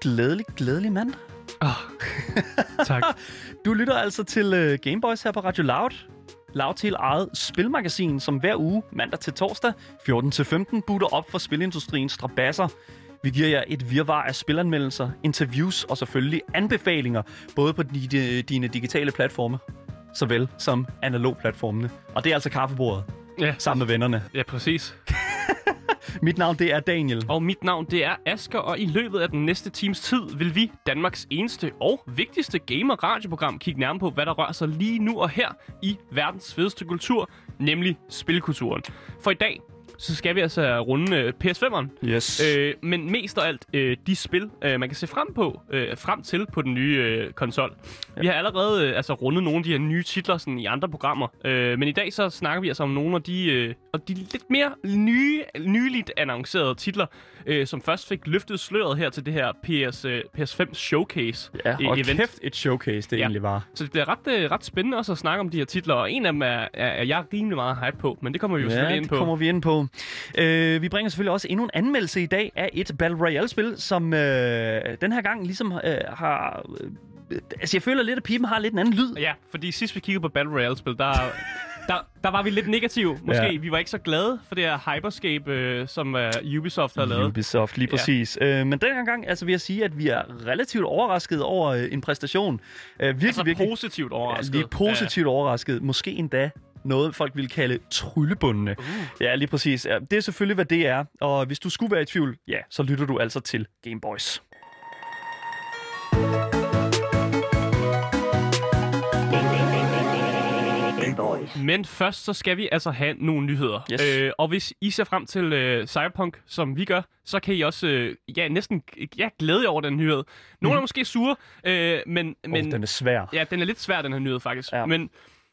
Glædelig, glædelig, mand. Oh, tak. Du lytter altså til uh, Gameboys her på Radio Loud. Loud til eget spilmagasin, som hver uge, mandag til torsdag, 14-15, butter op for spilindustriens strabasser. Vi giver jer et virvar af spilanmeldelser, interviews og selvfølgelig anbefalinger, både på dine, dine digitale platforme, såvel som analog platformene. Og det er altså kaffebordet, Ja, sammen med vennerne. ja, præcis. Mit navn, det er Daniel. Og mit navn, det er Asker, og i løbet af den næste times tid vil vi, Danmarks eneste og vigtigste gamer-radioprogram, kigge nærmere på, hvad der rører sig lige nu og her i verdens fedeste kultur, nemlig spilkulturen. For i dag, så skal vi altså runde øh, PS5'eren. Yes. Øh, men mest af alt øh, de spil, øh, man kan se frem på, øh, frem til på den nye øh, konsol. Ja. Vi har allerede øh, altså rundet nogle af de her nye titler sådan, i andre programmer, øh, men i dag så snakker vi altså om nogle af de, øh, og de lidt mere nye, nyligt annoncerede titler, øh, som først fik løftet sløret her til det her PS, øh, PS5 Showcase ja, og event. kæft et showcase, det Ja. egentlig var. Så det bliver ret, øh, ret spændende også at snakke om de her titler, og en af dem er, er, er jeg rimelig meget hype på, men det kommer vi jo Ja, selvfølgelig ind det på. kommer vi ind på. Øh, vi bringer selvfølgelig også endnu en anmeldelse i dag af et Battle Royale-spil, som øh, den her gang ligesom øh, har... Øh, altså, jeg føler lidt, at pipen har lidt en anden lyd. Ja, fordi sidst vi kiggede på Battle Royale-spil, der, der, der var vi lidt negative, måske. Ja. Ja. Vi var ikke så glade for det her Hyperscape, øh, som uh, Ubisoft havde lavet. Ubisoft, lige Ja. præcis. Øh, men den her gang altså, vil jeg sige, at vi er relativt overrasket over øh, en præstation. Øh, virkelig, Altså virkelig positivt overrasket. Ja, lige positivt overrasket. Måske endda noget, folk ville kalde tryllebundne. Uh. Ja, lige præcis. Ja, det er selvfølgelig, hvad det er. Og hvis du skulle være i tvivl, ja, så lytter du altså til Game Men først så skal vi altså have nogle nyheder. Yes. Øh, og hvis I ser frem til øh, Cyberpunk, som vi gør, så kan I også øh, ja, næsten ja, glæde jer over den nyhed. Nogle er måske sure, øh, men, Men, men oh, den er svær. ja, den er lidt svær, den her nyhed faktisk. Ja. Men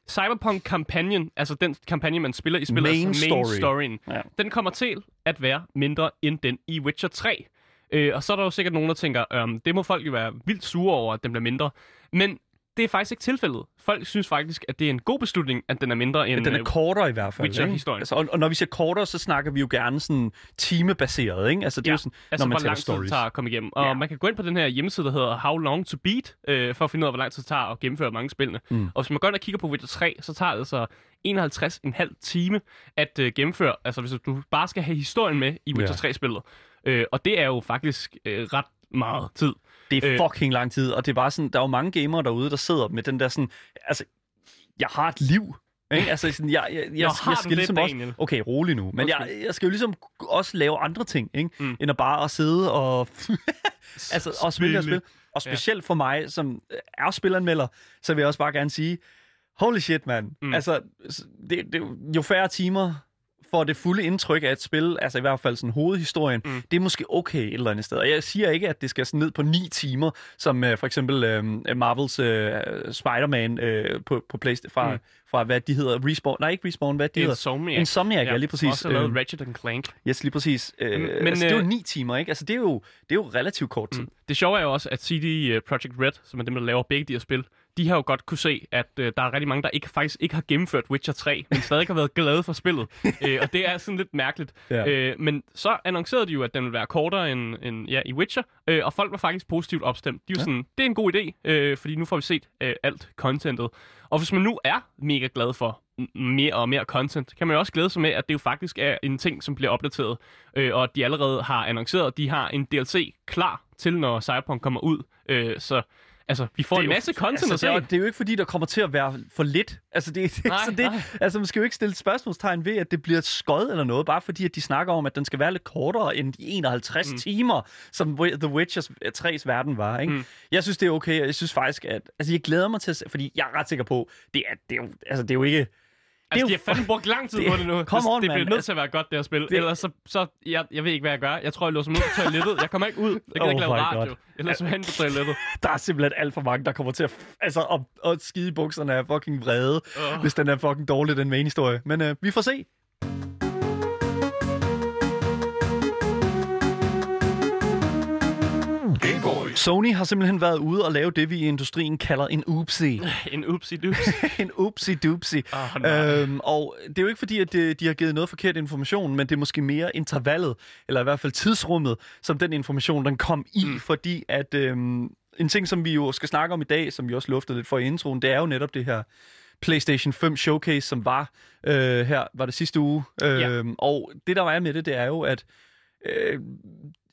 Cyberpunk-kampagnen, altså den kampagne, man spiller i spillet, Main altså main story. storyen, Ja. den kommer til at være mindre end den i Witcher 3. Øh, og så er der jo sikkert nogen, der tænker, øhm, det må folk jo være vildt sure over, at den bliver mindre. Men det er faktisk ikke tilfældet. Folk synes faktisk, at det er en god beslutning, at den er mindre end... Den er øh, kortere i hvert fald. Witcher-historien. Altså, og, og når vi siger kortere, så snakker vi jo gerne sådan timebaseret, ikke? Altså, det er Ja, jo sådan, Altså, når man hvor taler lang tid stories. det tager at komme igennem. Og Ja. man kan gå ind på den her hjemmeside, der hedder How Long to Beat, øh, for at finde ud af, hvor lang tid det tager at gennemføre mange spillene. Mm. Og hvis man går ind og kigger på Witcher 3, så tager det altså 51,5 time at øh, gennemføre. Altså, hvis du bare skal have historien med i Witcher Ja. 3-spillet. Øh, og det er jo faktisk øh, ret meget tid. Det er Øh. fucking lang tid, og det er bare sådan, der er jo mange gamere derude, der sidder med den der sådan, altså, jeg har et liv. Ikke? Altså, sådan, jeg, jeg, jeg, Nå, jeg, skal det, ligesom også, Daniel? okay, rolig nu, men jeg, jeg skal jo ligesom også lave andre ting, ikke? Mm. end at bare at sidde og, altså, og spille og spille. Og Ja. specielt for mig, som er spilanmelder, så vil jeg også bare gerne sige, holy shit, mand. Mm. Altså, det, det, jo færre timer får det fulde indtryk af et spil, altså i hvert fald sådan hovedhistorien, mm. Mm. det er måske okay et eller andet sted. Og jeg siger ikke, at det skal sådan ned på ni timer, som uh, for eksempel uh, Marvels uh, Spider-Man uh, på, på PlayStation, fra, mm. Mm. fra hvad de hedder, Respawn, nej ikke Respawn, hvad de hedder? Insomniac. Insomniac, ja, lige som præcis. også lavet Øhm, Ratchet and Clank. Yes, lige præcis. Uh, men, men, altså, det er jo øh, ni timer, ikke? Altså, det er jo, det er jo relativt kort tid. Mm. Det sjove er jo også, at CD uh, Projekt Red, som er dem, der laver begge de her spil, de har jo godt kunne se, at uh, der er rigtig mange, der ikke, faktisk ikke har gennemført Witcher 3, men stadig har været glade for spillet. uh, og det er sådan lidt mærkeligt. Ja. Uh, men så annoncerede de jo, at den ville være kortere end, end ja, i Witcher, uh, og folk var faktisk positivt opstemt. De var Ja. sådan, det er en god idé, uh, fordi nu får vi set uh, alt contentet. Og hvis man nu er mega glad for mere og mere content, kan man jo også glæde sig med, at det jo faktisk er en ting, som bliver opdateret, øh, og at de allerede har annonceret, at de har en DLC klar til, når Cyberpunk kommer ud. Øh, så altså, vi får Det en jo- masse content altså, det, er, jo- det er jo ikke fordi, der kommer til at være for lidt. Altså, det, det, Nej, så det, nej. altså man skal jo ikke stille spørgsmålstegn ved, at det bliver skød eller noget, bare fordi, at de snakker om, at den skal være lidt kortere end de 51 mm. Timer, som The Witcher 3's verden var. Ikke? Mm. Jeg synes, det er okay, jeg synes faktisk, at... Altså, jeg glæder mig til at se, fordi jeg er ret sikker på, det er, det er, jo, altså, det er jo ikke... Altså, det de er har fandme brugt lang tid det- på det nu. Det, on, det bliver man. nødt til at være godt, det her spil. Det- Det... Ellers så, så jeg, jeg ved ikke, hvad jeg gør. Jeg tror, jeg låser mig ud på toilettet. Jeg kommer ikke ud. Jeg kan Oh ikke lave radio. God. Jeg låser mig hen på toilettet. Der er simpelthen alt for mange, der kommer til at, altså, at, at skide i bukserne af fucking vrede, Åh. hvis den er fucking dårlig, den main historie. Men øh, vi får se. Sony har simpelthen været ude og lave det, vi i industrien kalder en oopsie. En upsi dupsi. en oopsie doopsie. Åh, nej. øhm, og det er jo ikke fordi, at de, de har givet noget forkert information, men det er måske mere intervallet, eller i hvert fald tidsrummet, som den information, den kom i, mm. fordi at øhm, en ting, som vi jo skal snakke om i dag, som vi også luftede lidt for i introen, det er jo netop det her PlayStation 5 Showcase, som var øh, her, var det sidste uge. Øh, Ja. Og det, der var med det, det er jo, at øh,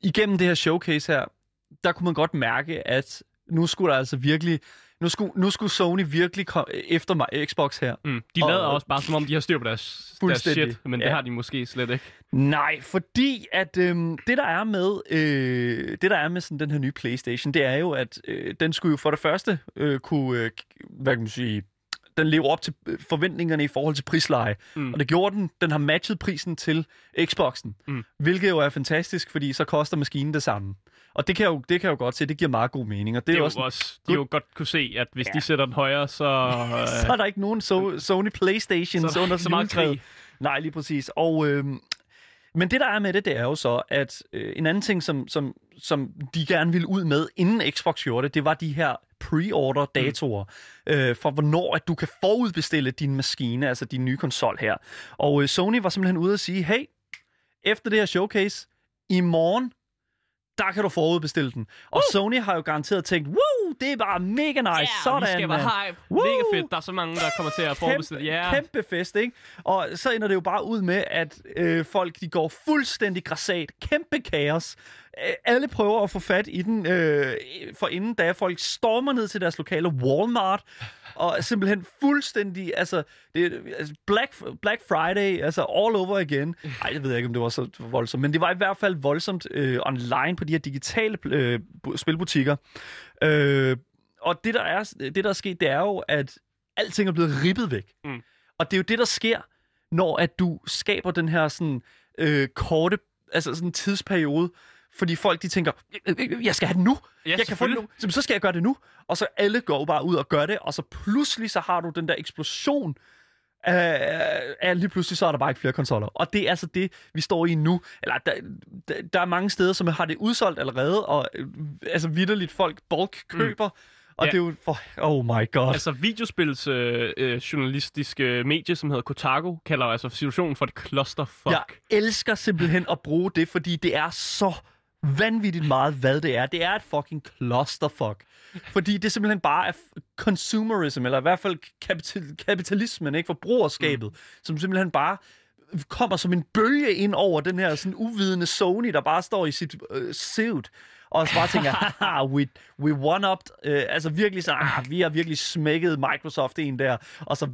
igennem det her showcase her, der kunne man godt mærke, at nu skulle der altså virkelig, nu skulle, nu skulle Sony virkelig komme efter mig, Xbox her. Mm. De Og- lader også bare, som om de har styr på deres, deres shit, men Ja. det har de måske slet ikke. Nej, fordi at øhm, det der er med øh, det der er med sådan den her nye PlayStation, det er jo at øh, den skulle jo for det første øh, kunne øh, hvad kan man sige den lever op til øh, forventningerne i forhold til prisleje. Mm. Og det gjorde den. Den har matchet prisen til Xboxen. Mm. Hvilket jo er fantastisk, fordi så koster maskinen det samme. Og det kan jeg jo, det kan jeg jo godt se, det giver meget god mening. Og det, Det er jo også, også, de jo godt kunne se, at hvis Ja. de sætter den højere, så... Øh, så er der ikke nogen so- Sony Playstations så, under så meget krig. Nej, lige præcis. Og, øh, men det, der er med det, det er jo så, at øh, en anden ting, som, som, som de gerne ville ud med, inden Xbox gjorde det, det var de her pre-order-datoer, mm. øh, for hvornår at du kan forudbestille din maskine, altså din nye konsol her. Og øh, Sony var simpelthen ude at sige, hey, efter det her showcase, i morgen, der kan du forudbestille den. Og Uh! Sony har jo garanteret tænkt, woo, det er bare mega nice, Ja, sådan, vi skal mand." være hype. Woo! Mega fedt. Der er så mange, der kommer til at forudbestille. Ja, kæmpe fest, ikke? Og så ender det jo bare ud med, at øh, folk de går fuldstændig græsat. Kæmpe kaos. Øh, alle prøver at få fat i den, øh, for inden da folk stormer ned til deres lokale Walmart, og simpelthen fuldstændig, altså, det, altså Black, Black Friday, altså all over again. Ej, jeg ved ikke, om det var så voldsomt, men det var i hvert fald voldsomt øh, online på de her digitale øh, bu- spilbutikker. Øh, og det der, er, det, der er sket, det er jo, at alting er blevet ribbet væk. Mm. Og det er jo det, der sker, når at du skaber den her sådan, øh, korte altså sådan tidsperiode, fordi folk de tænker, "Øh, øh, jeg skal have den nu, Ja, jeg kan få den nu, så, så skal jeg gøre det nu. Og så alle går bare ud og gør det, og så pludselig så har du den der eksplosion af, af lige pludselig så er der bare ikke flere konsoller. Og det er altså det, vi står i nu. Eller der, der, der er mange steder, som har det udsolgt allerede, og øh, altså vidderligt folk bulk køber. Mm. Og Ja. det er jo for... Oh my god. Altså, videospils øh, øh, journalistiske medie, som hedder Kotaku, kalder altså situationen for et clusterfuck. Jeg elsker simpelthen at bruge det, fordi det er så vanvittigt meget, hvad det er. Det er et fucking clusterfuck. Fordi det simpelthen bare er consumerism, eller i hvert fald kapital- kapitalismen, ikke? Forbrugerskabet, mm. som simpelthen bare kommer som en bølge ind over den her sådan uvidende Sony, der bare står i sit øh, suit, og så bare tænker, haha, we, we one-upped, øh, altså virkelig sådan, ah, vi har virkelig smækket Microsoft en der, og så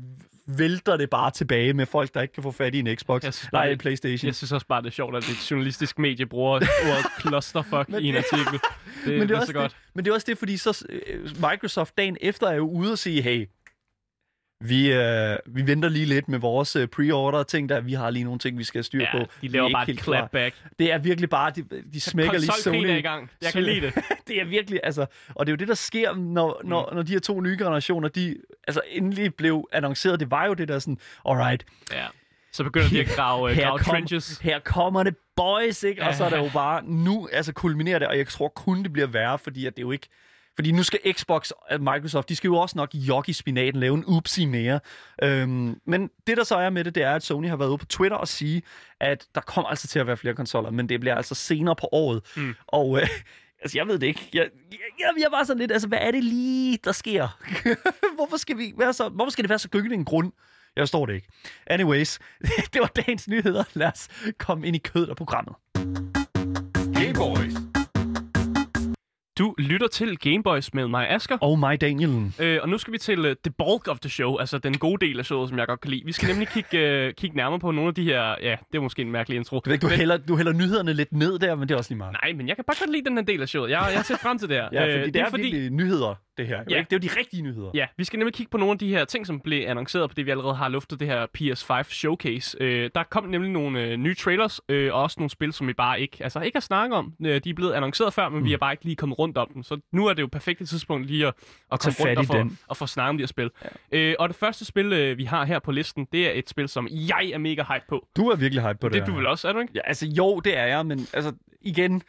vælter det bare tilbage med folk, der ikke kan få fat i en Xbox, Jeg synes nej, bare, en Playstation. Jeg synes også bare, det er sjovt, at et journalistisk medie bruger ordet clusterfuck i en artikel. Det, men det, er er også så godt. Det, men det er også det, fordi så øh, Microsoft dagen efter er jo ude og sige, hey, vi, øh, vi venter lige lidt med vores øh, pre-order ting der. Vi har lige nogle ting, vi skal have styr Ja, på. de Vi er laver ikke bare et helt klar." clapback. Det er virkelig bare, de, de smækker lige Sony. er i gang. Jeg kan lide det. det er virkelig, altså, og det er jo det, der sker, når, når, Mm. når de her to nye generationer, de altså endelig blev annonceret. Det var jo det der sådan, alright, Ja. Så begynder de at grave, uh, her, grave kom, trenches. her kommer det boys, ikke? Og så er det jo bare, nu altså kulminerer det, og jeg tror kun det bliver værre, fordi at det er jo ikke, fordi nu skal Xbox og Microsoft, de skal jo også nok jogge i spinaten, lave en upsi mere. Øhm, men det, der så er med det, det er, at Sony har været ude på Twitter og sige, at der kommer altså til at være flere konsoller, men det bliver altså senere på året. Mm. Og øh, altså, jeg ved det ikke. Jeg, jeg, jeg er bare sådan lidt, altså, hvad er det lige, der sker? hvorfor, skal vi være så, hvorfor skal det være så gyngende en grund? Jeg forstår det ikke. Anyways, det var dagens nyheder. Lad os komme ind i kødet af programmet. Gameboys. Du lytter til Gameboys med mig, Asker. Og mig, Danielen. Øh, og nu skal vi til uh, the bulk of the show, altså den gode del af showet, som jeg godt kan lide. Vi skal nemlig kigge, uh, kigge nærmere på nogle af de her... Ja, det er måske en mærkelig intro. Du, ved du, hælder, du hælder nyhederne lidt ned der, men det er også lige meget. Nej, men jeg kan bare godt lide den her del af showet. Jeg, jeg set frem til det her. Ja, fordi Øh, det, det er, fordi... virkelig nyheder, det her. Jo, Ja. ikke? Det er jo de rigtige nyheder. Ja, vi skal nemlig kigge på nogle af de her ting, som blev annonceret på det, vi allerede har luftet, det her PS5 Showcase. Øh, der kom nemlig nogle øh, nye trailers, øh, og også nogle spil, som vi bare ikke, altså ikke har snakket om. Øh, de er blevet annonceret før, men mm. vi har bare ikke lige kommet rundt om dem. Så nu er det jo perfekt tidspunkt lige at, at komme rundt og få, den. og få snakket om de her spil. Ja. Øh, og det første spil, øh, vi har her på listen, det er et spil, som jeg er mega hype på. Du er virkelig hype på det. Det er du vel også, er du ikke? Ja, altså jo, det er jeg, men altså igen,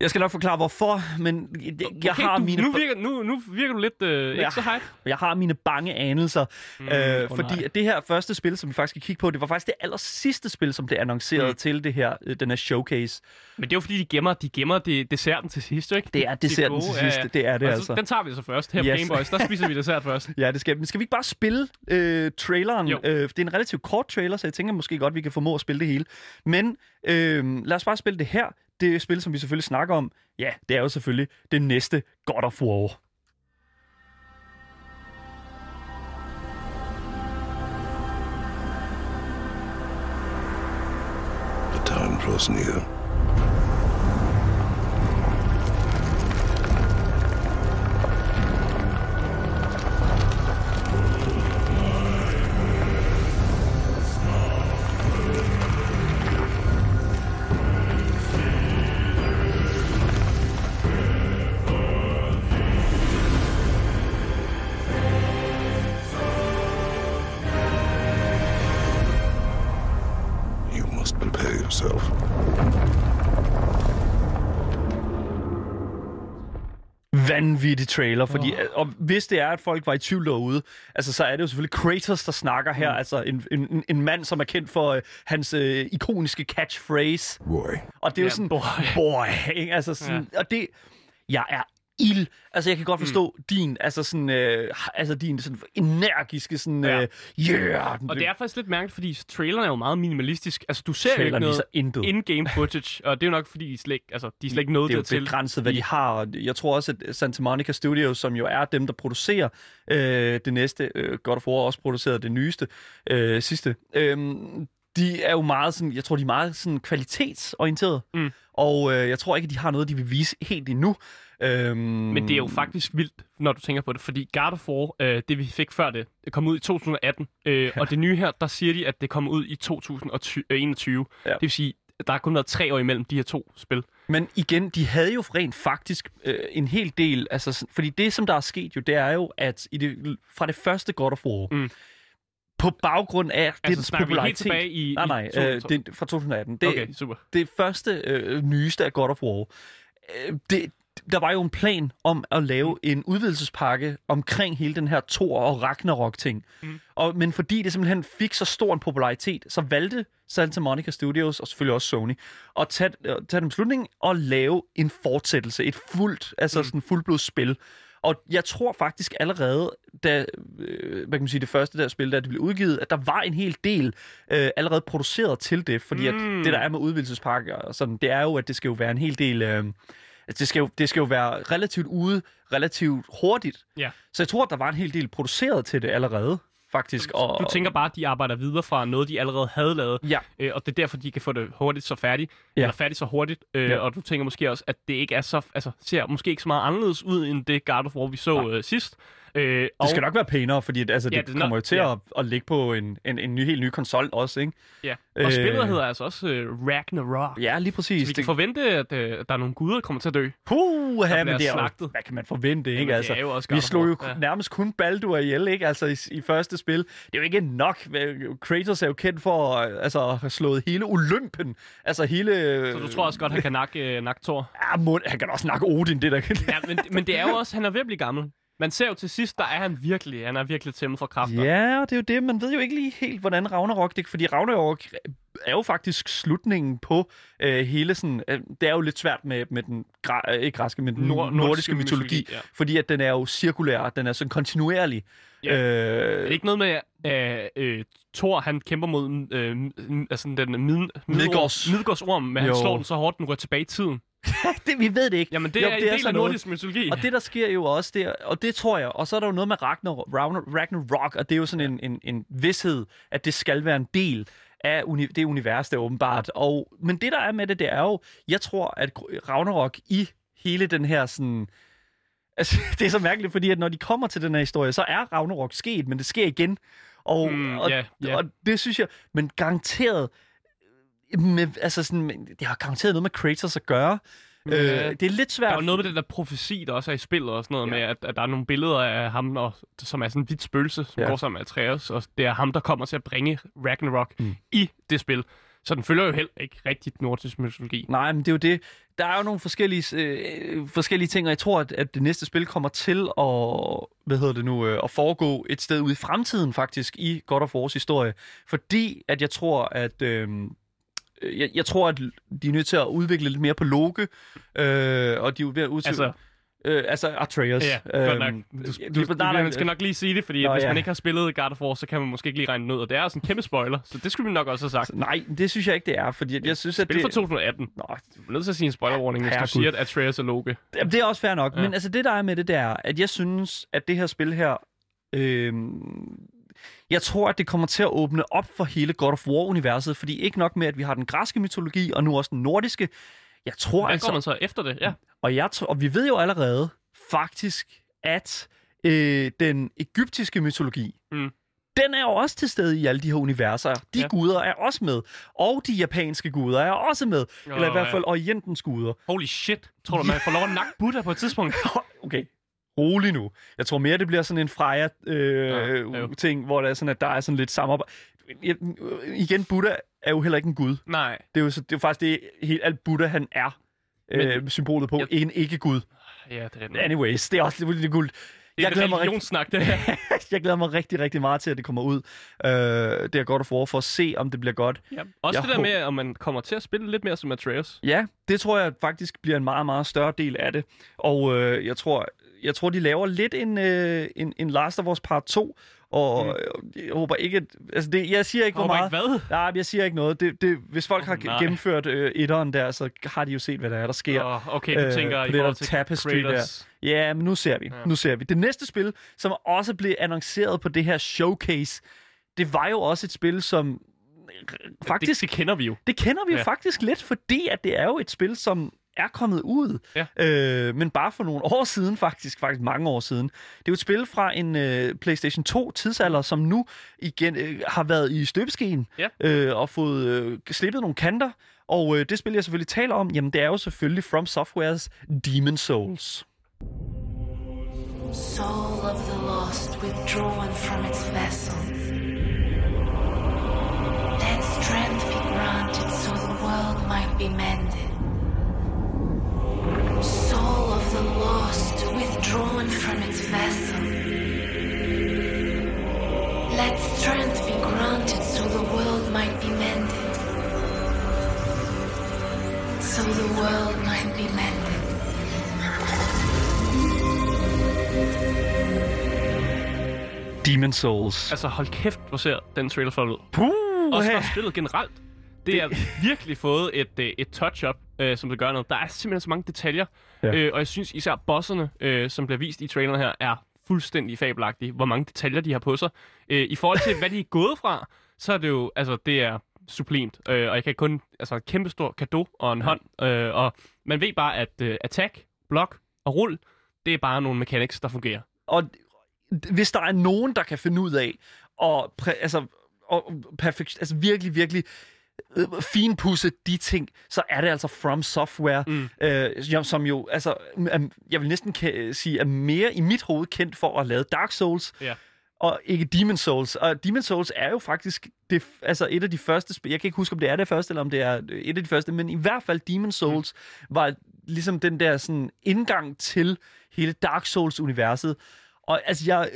Jeg skal nok forklare, hvorfor, men jeg, okay, har du, mine... nu, virker, nu, nu virker du lidt øh, ikke Ja. så hype. Jeg har mine bange anelser, mm, øh, åh fordi nej. det her første spil, som vi faktisk skal kigge på, det var faktisk det aller sidste spil, som blev annonceret Mm. til det her, øh, den her showcase. Men det er jo fordi, de gemmer, de gemmer det, desserten til sidst, ikke? Det er desserten gode, til ja, sidst, ja. det er det Og altså. Den tager vi så først. Her på Yes. Gameboys, der spiser vi dessert først. Ja, det skal Men skal vi ikke bare spille øh, traileren? Jo. Øh, det er en relativt kort trailer, så jeg tænker måske godt, vi kan formå at spille det hele. Men øh, lad os bare spille det her. Det spil, som vi selvfølgelig snakker om, ja, det er jo selvfølgelig det næste God of War. The time draws near. Vanvittig trailer, fordi oh. og hvis det er, at folk var i tvivl derude, altså så er det jo selvfølgelig Kratos, der snakker her, mm. altså en, en, en mand, som er kendt for øh, hans øh, ikoniske catchphrase, Boy, og det er jo Ja, sådan, boy. boy ikke? altså sådan, og det, jeg er ild, altså jeg kan godt forstå mm. din, altså sådan, øh, altså din sådan energiske sådan, Ja. øh, yeah, Og det er faktisk lidt mærkeligt, fordi traileren er jo meget minimalistisk. Altså, du ser jo ikke Traileren noget in-game footage, og det er jo nok, fordi de slet altså, de er slet ikke nået det er jo dertil. begrænset, hvad de har. og Jeg tror også, at Santa Monica Studios, som jo er dem, der producerer øh, det næste, øh, God of War også produceret det nyeste, øh, sidste, øh, de er jo meget sådan, jeg tror, de er meget sådan kvalitetsorienteret, Mm. og øh, jeg tror ikke, at de har noget, de vil vise helt endnu. Øhm, Men det er jo faktisk vildt, når du tænker på det, fordi God of War, øh, det vi fik før det, det kom ud i 2018, øh, og det nye her, der siger de, at det kommer ud i 2021. Ja. Det vil sige, der har kun været tre år imellem de her to spil. Men igen, de havde jo rent faktisk øh, en hel del, altså, fordi det, som der er sket jo, det er jo, at i det, fra det første God of War, Mm. på baggrund af Altså, dens snakker vi helt popularitet... tilbage i... Nej, i nej, to- øh, det fra 2018. Det, Okay, super. det første øh, nyeste af God of War, øh, det, der var jo en plan om at lave Mm. en udvidelsespakke omkring hele den her Thor og Ragnarok-ting. Mm. Og, men fordi det simpelthen fik så stor en popularitet, så valgte Santa Monica Studios, og selvfølgelig også Sony, at tage, at tage den beslutning og lave en fortsættelse, et fuldt, altså Mm. sådan fuldblods spil. Og jeg tror faktisk allerede, da øh, hvad kan man sige, det første der spil, da det blev udgivet, at der var en hel del øh, allerede produceret til det, fordi Mm. at det der er med udvidelsespakker og sådan, det er jo, at det skal jo være en hel del... Øh, altså det, skal jo, det skal jo være relativt ude, relativt hurtigt. Ja. Så jeg tror, der var en hel del produceret til det allerede, faktisk. Og, Du tænker bare, at de arbejder videre fra noget, de allerede havde lavet, Ja, øh, og det er derfor, de kan få det hurtigt så færdigt, Ja. eller færdigt så hurtigt, øh, Ja. og du tænker måske også, at det ikke er så, altså, ser måske ikke så meget anderledes ud, end det God of War, vi så øh, sidst. Øh, det og, skal nok være pænere, fordi altså, Ja, ja, det det, er kommer jo til ja. at, at ligge på en, en, en ny, helt ny konsol også, ikke? Ja. Og Øh, spillet hedder altså også øh, Ragnarok. Ja, lige præcis. Så vi kan forvente, at øh, der er nogle guder, der kommer til at dø. Puh, der men det er jo, slagtet. hvad kan man forvente, ikke? Jamen, Altså, det jo også vi slog jo Ja. ja. nærmest kun Baldur ihjel, ikke? Altså i, i første spil. Det er jo ikke nok. Kratos er jo kendt for øh, altså, at have slået hele Olympen. Altså hele... Så du tror også godt, han kan nakke, øh, nakke Thor? Ja, må, han kan også snakke Odin, det der. Ja, men, men det er jo også, han er ved at blive gammel. Man ser jo til sidst, der er han virkelig, han er virkelig tæmmet for kræfter. Ja, det er jo det. Man ved jo ikke lige helt, hvordan Ragnarok det fordi Ragnarok er jo faktisk slutningen på øh, hele sådan... Øh, det er jo lidt svært med, med den gra- øh, ikke græske, men den Nord- nord, nordiske, nordiske mytologi, mytologi, ja. fordi at den er jo cirkulær, den er sådan kontinuerlig. Ja. Øh, Er det ikke noget med, at øh, Thor, han kæmper mod øh, altså den mid, Midgårds. Midgårdsorm, men han Jo. slår den så hårdt, den rører tilbage i tiden. det, vi ved det ikke. Jamen, det Jo, er en det er del af nordisk mytologi. Og det, der sker jo også der, og det tror jeg, og så er der jo noget med Ragnar, Ragnar, Ragnarok, og det er jo sådan en, en, en vidshed, at det skal være en del af uni, det univers, der åbenbart. Og, men det, der er med det, det er jo, jeg tror, at Ragnarok i hele den her sådan... Altså, det er så mærkeligt, fordi at når de kommer til den her historie, så er Ragnarok sket, men det sker igen. Og, Mm, og, ja, ja. og det synes jeg, men garanteret, med, altså sådan, det har garanteret noget med Kratos at gøre. Øh, det er lidt Der svært. er jo noget med den der profeti, der også er i spillet, og sådan noget Ja. med, at, at der er nogle billeder af ham, og, som er sådan en hvidt spøgelse, som Ja. går sammen med Atreus, og det er ham, der kommer til at bringe Ragnarok mm. i det spil. Så den følger jo heller ikke rigtigt nordisk mytologi. Nej, men det er jo det. Der er jo nogle forskellige, øh, forskellige ting, og jeg tror, at, at det næste spil kommer til at, hvad hedder det nu, øh, at foregå et sted ude i fremtiden faktisk i God of War's historie. Fordi at jeg tror, at... Øh, jeg, jeg tror, at de er nødt til at udvikle lidt mere på Loke, øh, og de er ved at udvikle... Altså- Øh, altså Atreus. Ja, godt nok. Øhm, Du, du, du, nej, nej, man skal nok lige sige det, fordi Nå, hvis ja. man ikke har spillet God of War, så kan man måske ikke lige regne ud, og det er også en kæmpe spoiler, så det skulle vi nok også have sagt. Nej, det synes jeg ikke, det er, fordi at jeg synes, at Spil det... fra 2018. Nå, Du er nødt til at sige en spoiler warning, hvis du siger, at Atreus er Loke. Jamen, det er også fair nok. Ja. Ja. Men altså, det der er med det, det er, at jeg synes, at det her spil her... Øh, jeg tror, at det kommer til at åbne op for hele God of War-universet, fordi ikke nok med, at vi har den græske mytologi, og nu også den nordiske. Jeg tror Hvad altså... man så efter det? Ja. Og, jeg tror, og vi ved jo allerede, faktisk, at øh, den egyptiske mytologi, Mm. den er jo også til stede i alle de her universer. De ja. Ja. guder er også med. Og de japanske guder er også med. Nå, Eller i hvert ja. fald Orientens guder. Holy shit. Tror du, man får lov at nakke Buddha på et tidspunkt? Okay, rolig nu. Jeg tror mere, det bliver sådan en Freja øh, Ja, ting, hvor der er sådan, at der er sådan lidt samarbejde. Igen, Buddha er jo heller ikke en gud. Nej. Det er jo, så, det er jo faktisk det, helt alt Buddha han er. Øh, Men- symbolet på Jeg- en ikke-gud. Ja, det er den. Anyways, det er også lidt, guld. Det er jeg glæder mig rigtig- religionssnak, det her. jeg glæder mig rigtig, rigtig meget til, at det kommer ud. Øh, det er godt at få for at se, om det bliver godt. Ja. Også Jeg det der håber- med, om man kommer til at spille lidt mere som Atreus. Ja, det tror jeg faktisk bliver en meget, meget større del af det. Og øh, jeg tror, jeg tror, de laver lidt en, øh, en, en Last of Us Part 2, og mm. jeg håber ikke, at, altså det, jeg siger ikke, hvor meget. ikke hvad? Nej, jeg siger ikke noget. Det, det, hvis folk Åh, har nej. gennemført øh, etteren der, så har de jo set, hvad der er, der sker. Oh, okay, du Øh, tænker i det der forhold til tapestry Kratos. Ja, men nu ser vi. Ja. Ja. Nu ser vi. Det næste spil, som også blev annonceret på det her showcase, det var jo også et spil, som faktisk... Det, det kender vi jo. Det kender vi jo Ja. faktisk lidt, fordi at det er jo et spil, som er kommet ud, Ja. øh, men bare for nogle år siden faktisk, faktisk mange år siden. Det er jo et spil fra en øh, PlayStation 2 tidsalder, som nu igen øh, har været i støbeskeen Ja. øh, og fået øh, slippet nogle kanter. Og øh, det spil, jeg selvfølgelig taler om, jamen det er jo selvfølgelig From Softwares Demon Souls. Soul of the lost withdrawn from its vessel. Let strength be granted so the world might be mended. Withdrawn from its vessel. Let strength be granted so the world might be mended. So the world might be mended. Demon Souls. Altså, hold kæft, hvor ser den trailer flot ud. Puh, Også for spillet generelt. Det har virkelig fået et, øh, et touch-up, øh, som det gør noget. Der er simpelthen så mange detaljer. Ja. Ja. Øh, og jeg synes især bosserne, øh, som bliver vist i traileren her, er fuldstændig fabelagtige. Hvor mange detaljer de har på sig. Øh, I forhold til, hvad de er gået fra, så er det jo, altså, det er sublimt. Øh, og jeg kan kun, altså, kæmpe stor gave og en hånd. Øh, og man ved bare, at øh, attack, block og rull, det er bare nogle mechanics, der fungerer. Og hvis der er nogen, der kan finde ud af at præ- altså, og perfekt, altså virkelig, virkelig øh, finpudse de ting, så er det altså From Software, mm. øh, som jo, altså, jeg vil næsten sige, er mere i mit hoved kendt for at lave Dark Souls, Ja. og ikke Demon Souls. Og Demon Souls er jo faktisk det, altså et af de første spil, jeg kan ikke huske, om det er det første, eller om det er et af de første, men i hvert fald Demon Souls mm. var ligesom den der sådan indgang til hele Dark Souls-universet. Og altså, jeg...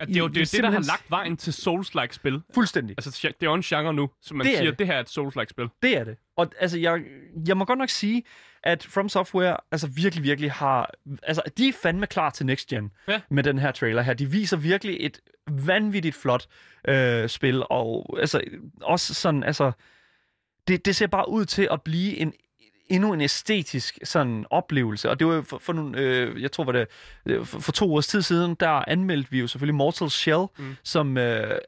At det er jo det, er det der har lagt vejen til Souls-like spil. Fuldstændig. Altså, det er jo en genre nu, som man Det er siger, det. det her er et Souls-like spil. Det er det. Og altså, jeg, jeg må godt nok sige, at From Software altså virkelig, virkelig har... Altså, de er fandme klar til Next Gen Ja. med den her trailer her. De viser virkelig et vanvittigt flot øh, spil, og altså, også sådan, altså... Det, det ser bare ud til at blive en endnu en æstetisk sådan oplevelse. Og det var for, for nogle, øh, jeg tror, var det øh, for, for to års tid siden, der anmeldte vi jo selvfølgelig Mortal Shell, mm. som øh,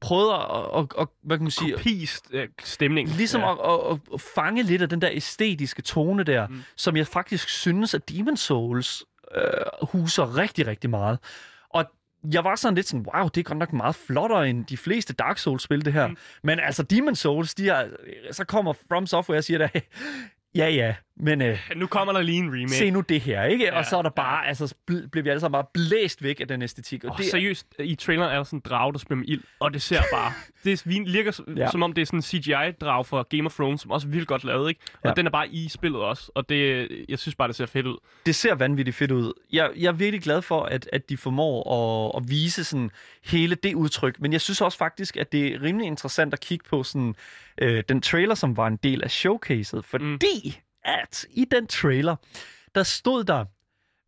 prøvede at, at, at, hvad kan man sige, Kopist øh, stemning. Ligesom ja. at, at, at fange lidt af den der æstetiske tone der, mm. som jeg faktisk synes, at Demon Souls øh, huser rigtig, rigtig meget. Og jeg var sådan lidt sådan, wow, det er godt nok meget flottere end de fleste Dark Souls-spil, det her. Mm. Men altså, Demon Souls, de er, så kommer From Software og siger der, ja ja, Men øh, Nu kommer der lige en remake. se nu det her, ikke? Ja, og så er der bare, altså, bl- bliver vi alle sammen bare blæst væk af den æstetik. Og Oh, det, seriøst, i traileren er der sådan en drag, der spiller med ild, og det ser bare... det virker som, Ja. ja. som om, det er sådan en CGI-drag fra Game of Thrones, som også er vildt godt lavet, ikke? Og Ja. den er bare i spillet også, og det, jeg synes bare, det ser fedt ud. det ser vanvittigt fedt ud. Jeg, jeg er virkelig glad for, at, at de formår at, at vise sådan hele det udtryk. Men jeg synes også faktisk, at det er rimelig interessant at kigge på sådan, øh, den trailer, som var en del af showcaset. Fordi mm. At i den trailer, der stod der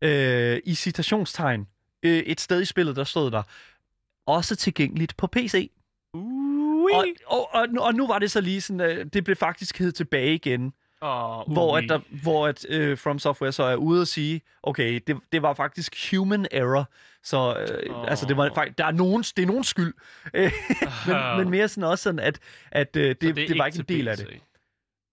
øh, i citationstegn, øh, et sted i spillet, der stod der, også tilgængeligt på PC. Ui. Og, og, og, nu- og nu var det så lige sådan, øh, det blev faktisk hed tilbage igen. Oh, hvor at, der, hvor at øh, From Software så er ude og sige, okay, det, det var faktisk human error, så øh, oh. altså det var faktisk, der er nogen, det er nogen skyld, Øh, men, men mere sådan også sådan, at, at øh, det, det, det var ikke en del af det.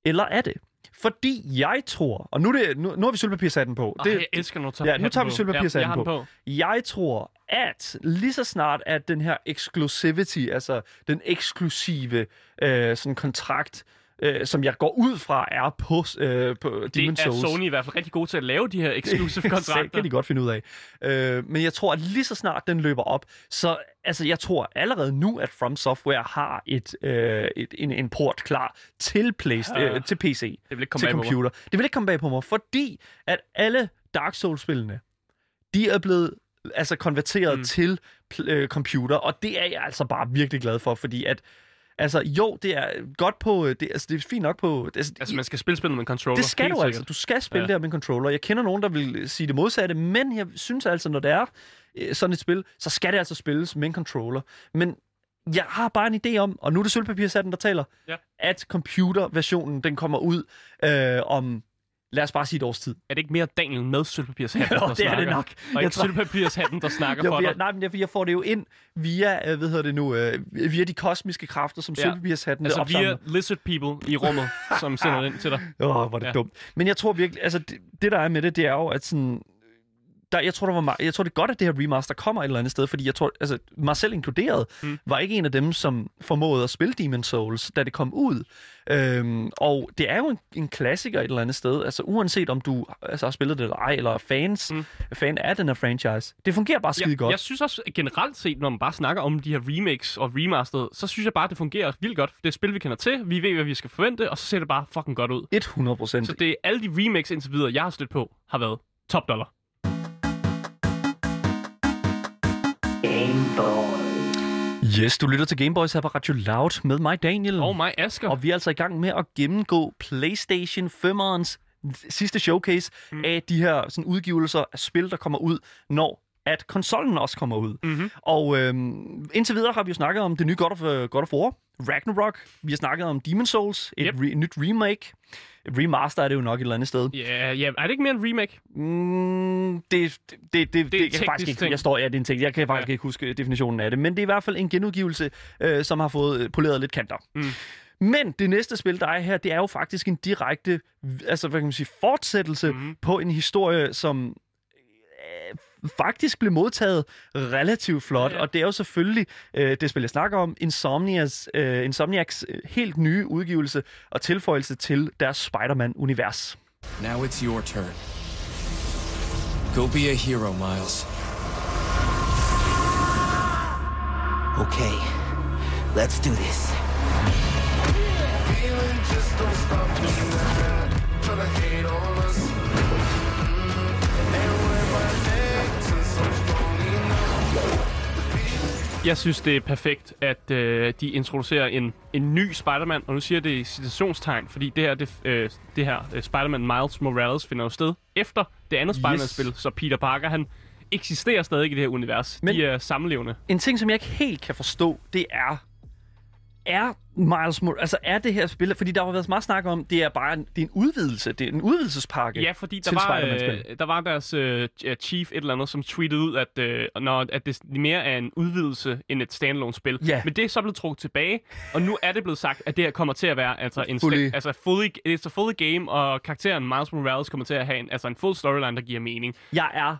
Eller er det? Fordi jeg tror, og nu, det, nu, nu har vi sølvpapirshatten på. Det, Det, jeg elsker, når du tager Ja, nu tager vi på. sølvpapirshatten ja, jeg den på. på. jeg tror, at lige så snart, at den her exclusivity, altså den eksklusive øh, sådan kontrakt, øh, som jeg går ud fra, er på, øh, på Det Demon's er Souls. Sony i hvert fald rigtig gode til at lave de her exclusive Det kontrakter. kan de godt finde ud af. Øh, men jeg tror, at lige så snart den løber op, så altså, jeg tror allerede nu, at From Software har et, øh, et, en, en port klar til, Playst- Ja. øh, til PC, Det vil ikke komme til på mig. computer. Det vil ikke komme bag på mig, fordi at alle Dark Souls-spillene, de er blevet altså konverteret Mm. til øh, computer, og det er jeg altså bare virkelig glad for, fordi at Altså, jo, det er godt på... Det, altså, det er fint nok på... Altså, Altså, man skal spille spillet med en controller. det skal helt du altså. sikkert. Du skal spille Ja. det her med en controller. Jeg kender nogen, der vil sige det modsatte, men jeg synes altså, når det er øh, sådan et spil, så skal det altså spilles med en controller. Men jeg har bare en idé om, og nu er det sølvpapirsatten, der taler, Ja. at computerversionen, den kommer ud øh, om, lad os bare sige et års tid. Er det ikke mere Daniel med sølvpapirshatten, der det er snakker? det nok. Og Jeg ikke sølvpapirshatten, der snakker Jo, for jeg, dig? nej, men jeg, jeg får det jo ind via, øh, hvad hedder det nu, øh, via de kosmiske kræfter, som Ja. sølvpapirshatten Altså via lizard people i rummet, som sender den til dig. Åh, oh, hvor er det ja. dumt. Men jeg tror virkelig, altså det, det der er med det, det er jo, at sådan, der, jeg, tror, der var, jeg tror, det er godt, at det her remaster kommer et eller andet sted, fordi jeg tror, altså mig selv inkluderet, Mm. var ikke en af dem, som formåede at spille Demon Souls, da det kom ud. Øhm, og det er jo en, en klassiker et eller andet sted, altså uanset om du altså, har spillet det eller ej, eller er fans, Mm. fan af den her franchise. Det fungerer bare skide jeg, godt. jeg synes også generelt set, når man bare snakker om de her remakes og remastered, så synes jeg bare, det fungerer vildt godt. Det er spil, vi kender til, vi ved, hvad vi skal forvente, og så ser det bare fucking godt ud. 100 procent. Så det er alle de remakes indtil videre, jeg har stødt på, har været top dollar. Yes, du lytter til Gameboys her på Radio Loud med mig, Daniel. Og mig, Asger. Og vi er altså i gang med at gennemgå PlayStation 5'erens sidste showcase Mm. af de her sådan, udgivelser af spil, der kommer ud, når at konsollen også kommer ud. Mhm. Og øhm, indtil videre har vi jo snakket om det nye God of, uh, God of War, Ragnarok. Vi har snakket om Demon Souls, et Yep. re- nyt remake. Et remaster er det jo nok et eller andet sted. Ja, ja, er det ikke mere en remake? Mm, det, det, det, det, det, en det jeg kan faktisk ikke, ting. jeg står, ja, det er en ting. Jeg kan faktisk Ja. ikke huske definitionen af det, men det er i hvert fald en genudgivelse, øh, som har fået øh, poleret lidt kanter. Mm. Men det næste spil, der er her, det er jo faktisk en direkte, altså hvad kan man sige, fortsættelse mm. på en historie, som øh, faktisk blev modtaget relativt flot, Ja. og det er jo selvfølgelig øh, det spil, jeg snakker om, Insomnias, øh, Insomniacs øh, helt nye udgivelse og tilføjelse til deres Spider-Man-univers. Now it's your turn. Go be a hero, Miles. Okay, let's do this. Jeg synes, det er perfekt, at øh, de introducerer en, en ny Spider-Man, og nu siger jeg det i citationstegn, fordi det her, det, øh, det her øh, Spider-Man Miles Morales finder jo sted efter det andet Spider-Man-spil, så Peter Parker, han eksisterer stadig i det her univers. Men... Men- De er samlevende. En ting, som jeg ikke helt kan forstå, det er, er Miles Morales, altså er det her spil, fordi der har været meget snak om, det er bare en, det er en udvidelse, det er en udvidelsespakke. Ja, fordi der var, øh, der var deres øh, chief et eller andet, som tweetede ud, at, øh, når, at det mere er en udvidelse end et standalone-spil. Ja. Men det er så blevet trukket tilbage, og nu er det blevet sagt, at det her kommer til at være altså, en Fully. altså fully, it's a fully game, og karakteren Miles Morales kommer til at have en, altså en full storyline, der giver mening. Jeg er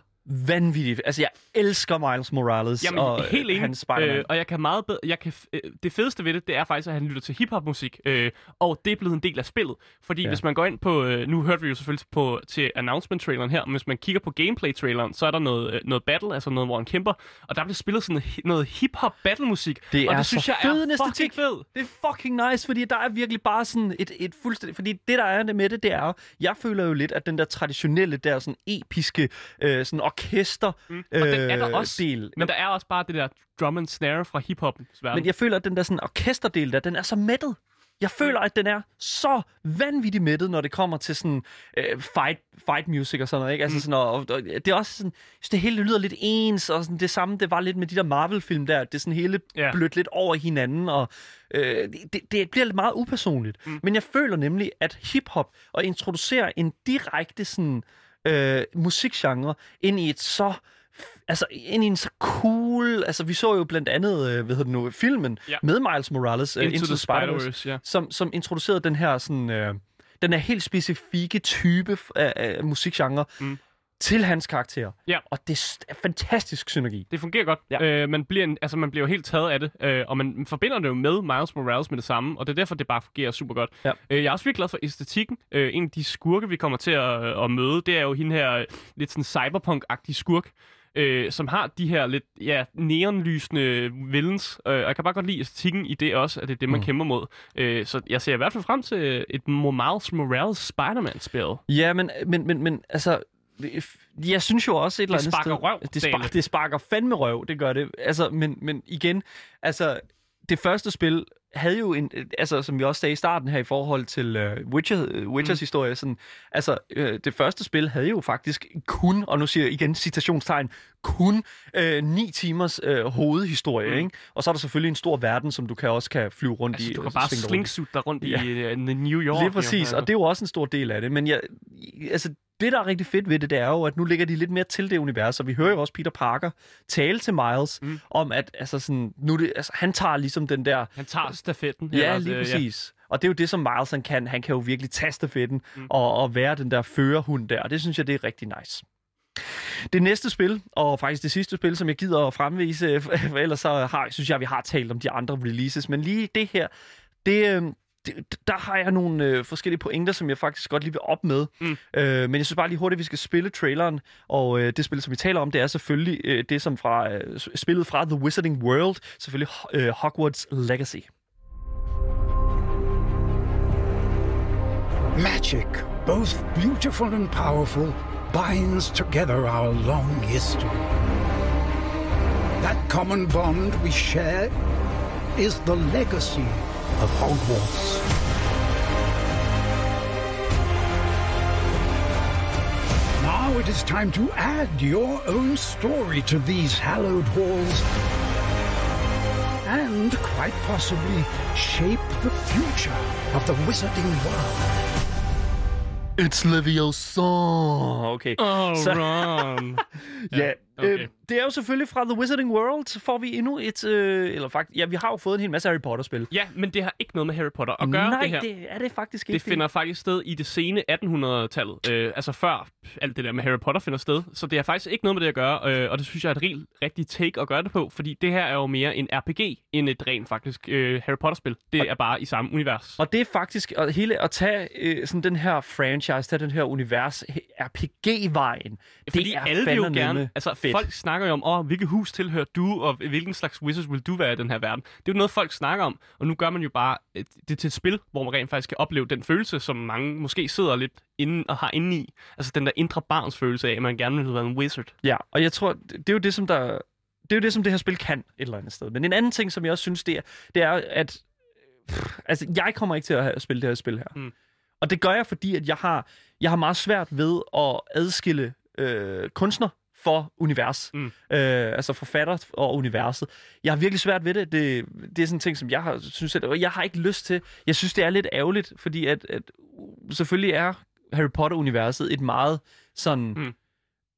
vanvittigt. Altså, jeg elsker Miles Morales Jamen, og helt øh, enig. hans Spider-Man. Øh, og jeg kan meget bedre, jeg kan, øh, det fedeste ved det, det er faktisk, at han lytter til hiphop-musik, øh, og det er blevet en del af spillet. Fordi Ja. hvis man går ind på, øh, nu hørte vi jo selvfølgelig på, til announcement-traileren her, men hvis man kigger på gameplay-traileren, så er der noget, øh, noget battle, altså noget, hvor han kæmper, og der bliver spillet sådan noget, noget hip-hop battle-musik. Det og er det synes så jeg fed er fucking fed. Det er fucking nice, fordi der er virkelig bare sådan et, et fuldstændig... Fordi det, der er med det, det er. Jeg føler jo lidt, at den der traditionelle, der sådan episke, øh, sådan orkester mm. Og den er der også, del... men der er også bare det der drum and snare fra hip-hopens verden. Men jeg føler, at den der sådan orkesterdel der, den er så mættet. Jeg føler, at den er så vanvittigt mættet, når det kommer til sådan øh, fight, fight music og sådan noget. Ikke? Altså sådan, og, og, det er også sådan, synes, det hele lyder lidt ens, og sådan, det samme, det var lidt med de der Marvel-film der. Det er sådan hele Ja. blødt lidt over hinanden, og øh, det, det bliver lidt meget upersonligt. Mm. Men jeg føler nemlig, at hiphop og introducere en direkte sådan øh, musikgenre ind i et så altså ind i en så cool, altså vi så jo blandt andet, øh, hvad hedder det nu, filmen Ja. med Miles Morales, øh, Into, the Spider-Verse, ja. som, som introducerede den her sådan, øh, den her helt specifikke type af, af musikgenre Mm. Til hans karakter. Ja. Og det er fantastisk synergi. Det fungerer godt. Ja. Øh, man, bliver en, altså, man bliver jo helt taget af det, øh, og man forbinder det jo med Miles Morales med det samme, og det er derfor, det bare fungerer super godt. Ja. Øh, jeg er også virkelig glad for æstetikken. Øh, en af de skurke, vi kommer til at, at møde, det er jo hende her øh, lidt sådan cyberpunk-agtige skurk, øh, som har de her lidt ja, neonlysende villains, øh, og jeg kan bare godt lide æstetikken i det også, at det er det, man mm. kæmper mod. Øh, så jeg ser i hvert fald frem til et Miles Morales Spider-Man-spil. Ja, men, men, men, men altså, jeg synes jo også et eller andet sparker sted... røv, det, sparker, det sparker fandme røv, det gør det. Altså, men, men igen, altså, det første spil havde jo en, altså som vi også sagde i starten her i forhold til uh, Witcher, uh, Witchers mm. historie, sådan, altså uh, det første spil havde jo faktisk kun, og nu siger jeg igen citationstegn, kun uh, ni timers uh, hovedhistorie, mm. ikke? Og så er der selvfølgelig en stor verden, som du kan også kan flyve rundt Altså, i. du kan bare slingsuit dig rundt Ja. i uh, New York. Lige præcis, jo. og det er jo også en stor del af det. Men jeg, altså, det, der er rigtig fedt ved det, det er jo, at nu ligger de lidt mere til det univers, og vi hører jo også Peter Parker tale til Miles mm. om, at altså, sådan, nu det, altså, han tager ligesom den der... Han tager stafetten. Ja, Eller, lige øh, præcis. Og det er jo det, som Miles han kan. Han kan jo virkelig tage stafetten mm. og, og være den der førerhund der, og det synes jeg, det er rigtig nice. Det næste spil, og faktisk det sidste spil, som jeg gider at fremvise, for ellers så har, synes jeg, vi har talt om de andre releases, men lige det her, det, øh, det, der har jeg nogle øh, forskellige pointer, som jeg faktisk godt lige vil op med. Mm. Øh, men jeg synes bare lige hurtigt, at vi skal spille traileren, og øh, det spil, som vi taler om, det er selvfølgelig øh, det, som fra øh, spillet fra The Wizarding World, selvfølgelig øh, Hogwarts Legacy. Magic, both beautiful and powerful, binds together our long history. That common bond we share is the legacy of Hogwarts. Now it is time to add your own story to these hallowed halls and quite possibly shape the future of the wizarding world. It's Livio's song. Oh, okay. Oh, Så- Ron. Ja, okay. øh, det er jo selvfølgelig fra The Wizarding World, får vi endnu et, øh, eller faktisk, ja, vi har jo fået en hel masse Harry Potter-spil. ja, men det har ikke noget med Harry Potter at gøre, Nej, det her. det er det faktisk ikke. Det finder faktisk sted i det sene 1800-tallet, øh, altså før alt det der med Harry Potter finder sted. Så det har faktisk ikke noget med det at gøre, øh, og det synes jeg er et rigtig, rigtig take at gøre det på, fordi det her er jo mere en RPG end et rent faktisk øh, Harry Potter-spil. Det er bare i samme univers. Og det er faktisk at hele at tage øh, sådan den her franchise, tage den her univers, RPG-vejen. Fordi det er alle vil jo gerne, altså fedt. folk snakker jo om, åh, hvilket hus tilhører du, og hvilken slags wizards vil du være i den her verden. Det er jo noget, folk snakker om, og nu gør man jo bare et, det til et spil, hvor man rent faktisk kan opleve den følelse, som mange måske sidder lidt inde og har inde i. Altså den der indre barns følelse af, at man gerne vil være en wizard. Ja, og jeg tror, det er jo det, som der... Det er jo det, som det her spil kan et eller andet sted. Men en anden ting, som jeg også synes, det er, det er at... Pff, altså, jeg kommer ikke til at have- spille det her spil her. Mm. Og det gør jeg, fordi at jeg har, jeg har meget svært ved at adskille øh, kunstner for univers. Mm. Øh, altså forfatter og universet. Jeg har virkelig svært ved det. Det, det er sådan en ting, som jeg har, synes, at, jeg har ikke lyst til. Jeg synes, det er lidt ærgerligt, fordi at, at selvfølgelig er Harry Potter-universet et meget sådan... Mm.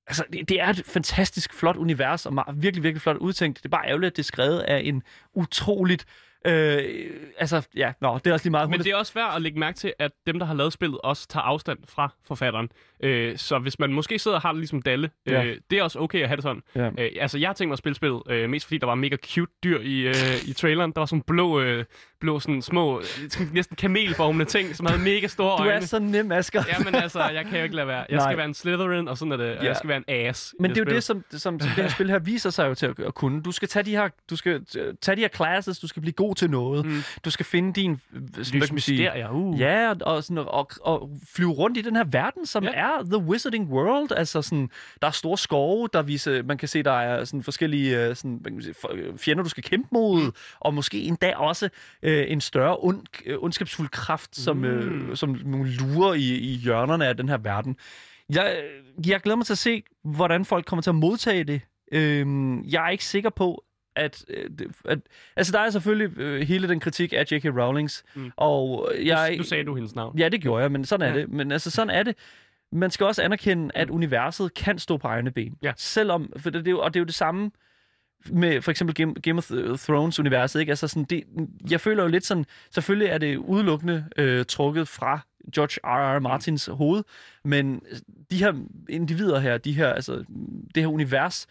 Altså, det, det er et fantastisk flot univers, og meget, virkelig, virkelig flot udtænkt. Det er bare ærgerligt, at det er skrevet af en utroligt Øh, altså, ja, nå, det er også lige meget. Men det er også værd at lægge mærke til, at dem, der har lavet spillet, også tager afstand fra forfatteren. Øh, så hvis man måske sidder og har det ligesom Dalle, øh, Ja. det er også okay at have det sådan. Ja. Øh, altså, jeg har tænkt mig at spille spillet, øh, mest fordi der var mega cute dyr i, øh, i traileren. Der var sådan blå, øh, blå sådan små, næsten kamelformende ting, som havde mega store du øjne. er så nem, Asger. Jamen altså, jeg kan jo ikke lade være. Jeg Nej. skal være en Slytherin, og sådan er det. Og Ja. jeg skal være en ass. Men det er jo det, som, som, som det her spil her viser sig jo til at, at kunne. Du skal tage de her, du skal øh, tage de her classes, du skal blive god til noget. Mm. Du skal finde din... øh, Sådan, man sige, Lysmysterier, uh. Ja, og, sådan, og, og flyve rundt i den her verden, som Ja. er The Wizarding World. Altså sådan, der er store skove, der viser, man kan se, der er sådan forskellige øh, sådan, hvad kan man sige, fjender, du skal kæmpe mod, mm. og måske endda også øh, en større ond, øh, ondskabsfuld kraft, som, Mm. øh, som lurer i, i hjørnerne af den her verden. Jeg, jeg glæder mig til at se, hvordan folk kommer til at modtage det. Øhm, jeg er ikke sikker på, at, øh, at... Altså, der er selvfølgelig øh, hele den kritik af J.K. Rowlings, Mm. mm. og jeg... Nu sagde du hendes navn. Ja, det gjorde jeg, men sådan er Ja. det. Men altså, sådan er det. Man skal også anerkende, at universet kan stå på egne ben. Ja. Selvom, for det, det er jo, og det er jo det samme med for eksempel Game, Game of Thrones-universet. Ikke? Altså sådan, det, jeg føler jo lidt sådan, selvfølgelig er det udelukkende øh, trukket fra George R. R. Martins hoved, men de her individer her, de her, altså, det her univers,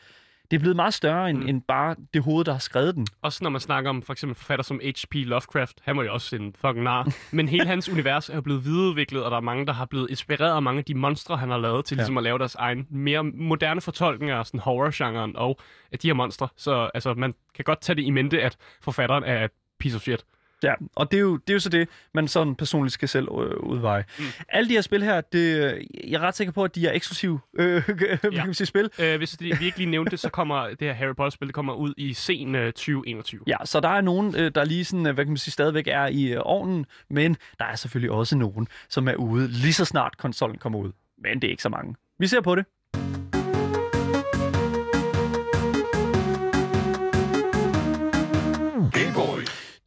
det er blevet meget større end, Mm. end bare det hoved, der har skrevet den. Også når man snakker om for eksempel forfatter som H.P. Lovecraft, han var jo også en fucking nar. Men hele hans univers er jo blevet videreudviklet, og der er mange, der har blevet inspireret af mange af de monstre, han har lavet, til Ja. ligesom at lave deres egen mere moderne fortolkninger af sådan horror-genren og af de her monstre. Så altså, man kan godt tage det i mente, at forfatteren er et piece of shit. Ja, og det er, jo, det er jo så det, man sådan personligt skal selv øh, udveje. Mm. Alle de her spil her, det, jeg er ret sikker på, at de er eksklusive øh, ja. kan man sige, spil. Øh, hvis det, vi ikke lige nævnte det, så kommer det her Harry Potter-spil, det kommer ud i sen øh, 2021. Ja, så der er nogen, øh, der lige sådan, øh, hvad kan man sige, stadigvæk er i øh, ovnen, men der er selvfølgelig også nogen, som er ude lige så snart konsollen kommer ud. Men det er ikke så mange. Vi ser på det.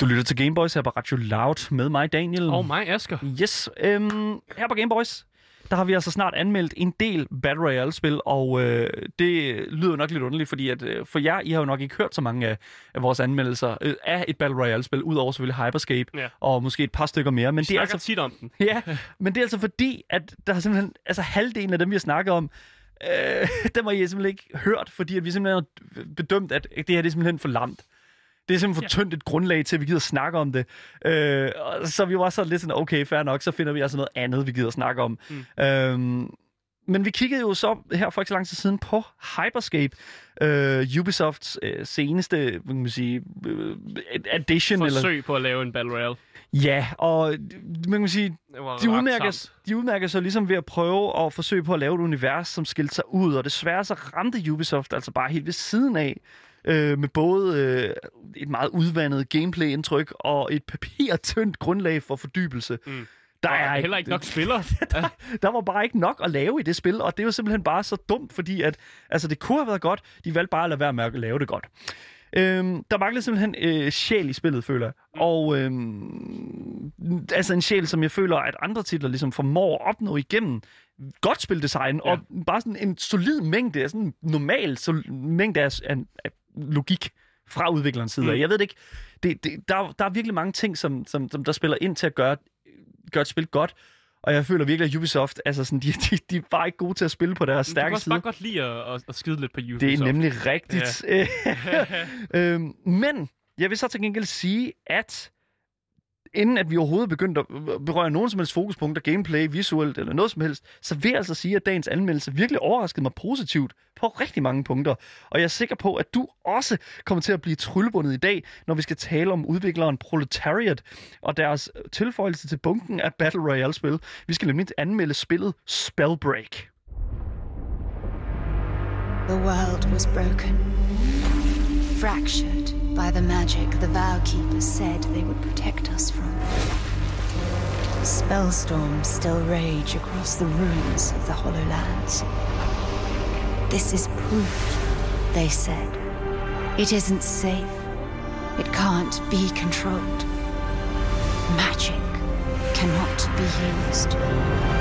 Du lytter til Gameboys her på Radio Loud med mig, Daniel. Og mig, Asger. Yes, øhm, her på Gameboys, der har vi altså snart anmeldt en del Battle Royale-spil, og øh, det lyder nok lidt underligt, fordi at, øh, for jer, I har jo nok ikke hørt så mange af, af vores anmeldelser øh, af et Battle Royale-spil, udover selvfølgelig Hyperscape, Ja. og måske et par stykker mere, men Vi det er altså tit om den. Ja, men det er altså fordi, at der er simpelthen, altså halvdelen af dem, vi har snakket om, øh, dem har I simpelthen ikke hørt, fordi at vi simpelthen har bedømt, at det her det er simpelthen for lamt. Det er simpelthen for tyndt et grundlag til, at vi gider snakke om det. Øh, så vi var så lidt sådan, okay, fair nok, så finder vi altså noget andet, vi gider snakke om. Mm. Øhm, men vi kiggede jo så her for ikke så lang tid siden på Hyperscape, øh, Ubisofts øh, seneste, kan man sige, øh, addition. Eller, Forsøg på at lave en Battle Royale. ja, og man kan sige, de udmærker, samt. de udmærker sig ligesom ved at prøve at forsøge på at lave et univers, som skilte sig ud, og desværre så ramte Ubisoft altså bare helt ved siden af, øh, med både øh, et meget udvandet gameplay-indtryk og et papirtyndt grundlag for fordybelse. Mm. Der Der er er heller ikke nok spillere. der var bare ikke nok at lave i det spil, og det var simpelthen bare så dumt, fordi at, altså, det kunne have været godt, de valgte bare at lade være med at lave det godt. Øhm, der manglede simpelthen øh, sjæl i spillet, føler jeg. Og øhm, altså en sjæl, som jeg føler, at andre titler ligesom formår at opnå igennem godt spildesign, ja. og bare sådan en solid mængde, sådan en normal sol- mængde af, af, af logik fra udviklerens side. Mm. Jeg ved det ikke. Det, det, der, der er virkelig mange ting, som, som, som der spiller ind til at gøre, gøre et spil godt. Og jeg føler virkelig, at Ubisoft, altså sådan, de, de, de er bare ikke gode til at spille på deres Du kan stærke også side. bare godt lide at, at, at skide lidt på Ubisoft. Det er nemlig rigtigt. Ja. øhm, men jeg vil så til gengæld sige, at inden at vi overhovedet begyndte at berøre nogen som helst fokuspunkter, gameplay, visuelt eller noget som helst, så vil jeg altså sige, at dagens anmeldelse virkelig overraskede mig positivt på rigtig mange punkter. Og jeg er sikker på, at du også kommer til at blive tryllebundet i dag, når vi skal tale om udvikleren Proletariat og deres tilføjelse til bunken af Battle Royale-spil. Vi skal nemlig anmelde spillet Spellbreak. The world was broken, fractured by the magic the Vow Keepers said they would protect us from. Spellstorms still rage across the ruins of the Hollow Lands. This is proof, they said. It isn't safe. It can't be controlled. Magic cannot be used.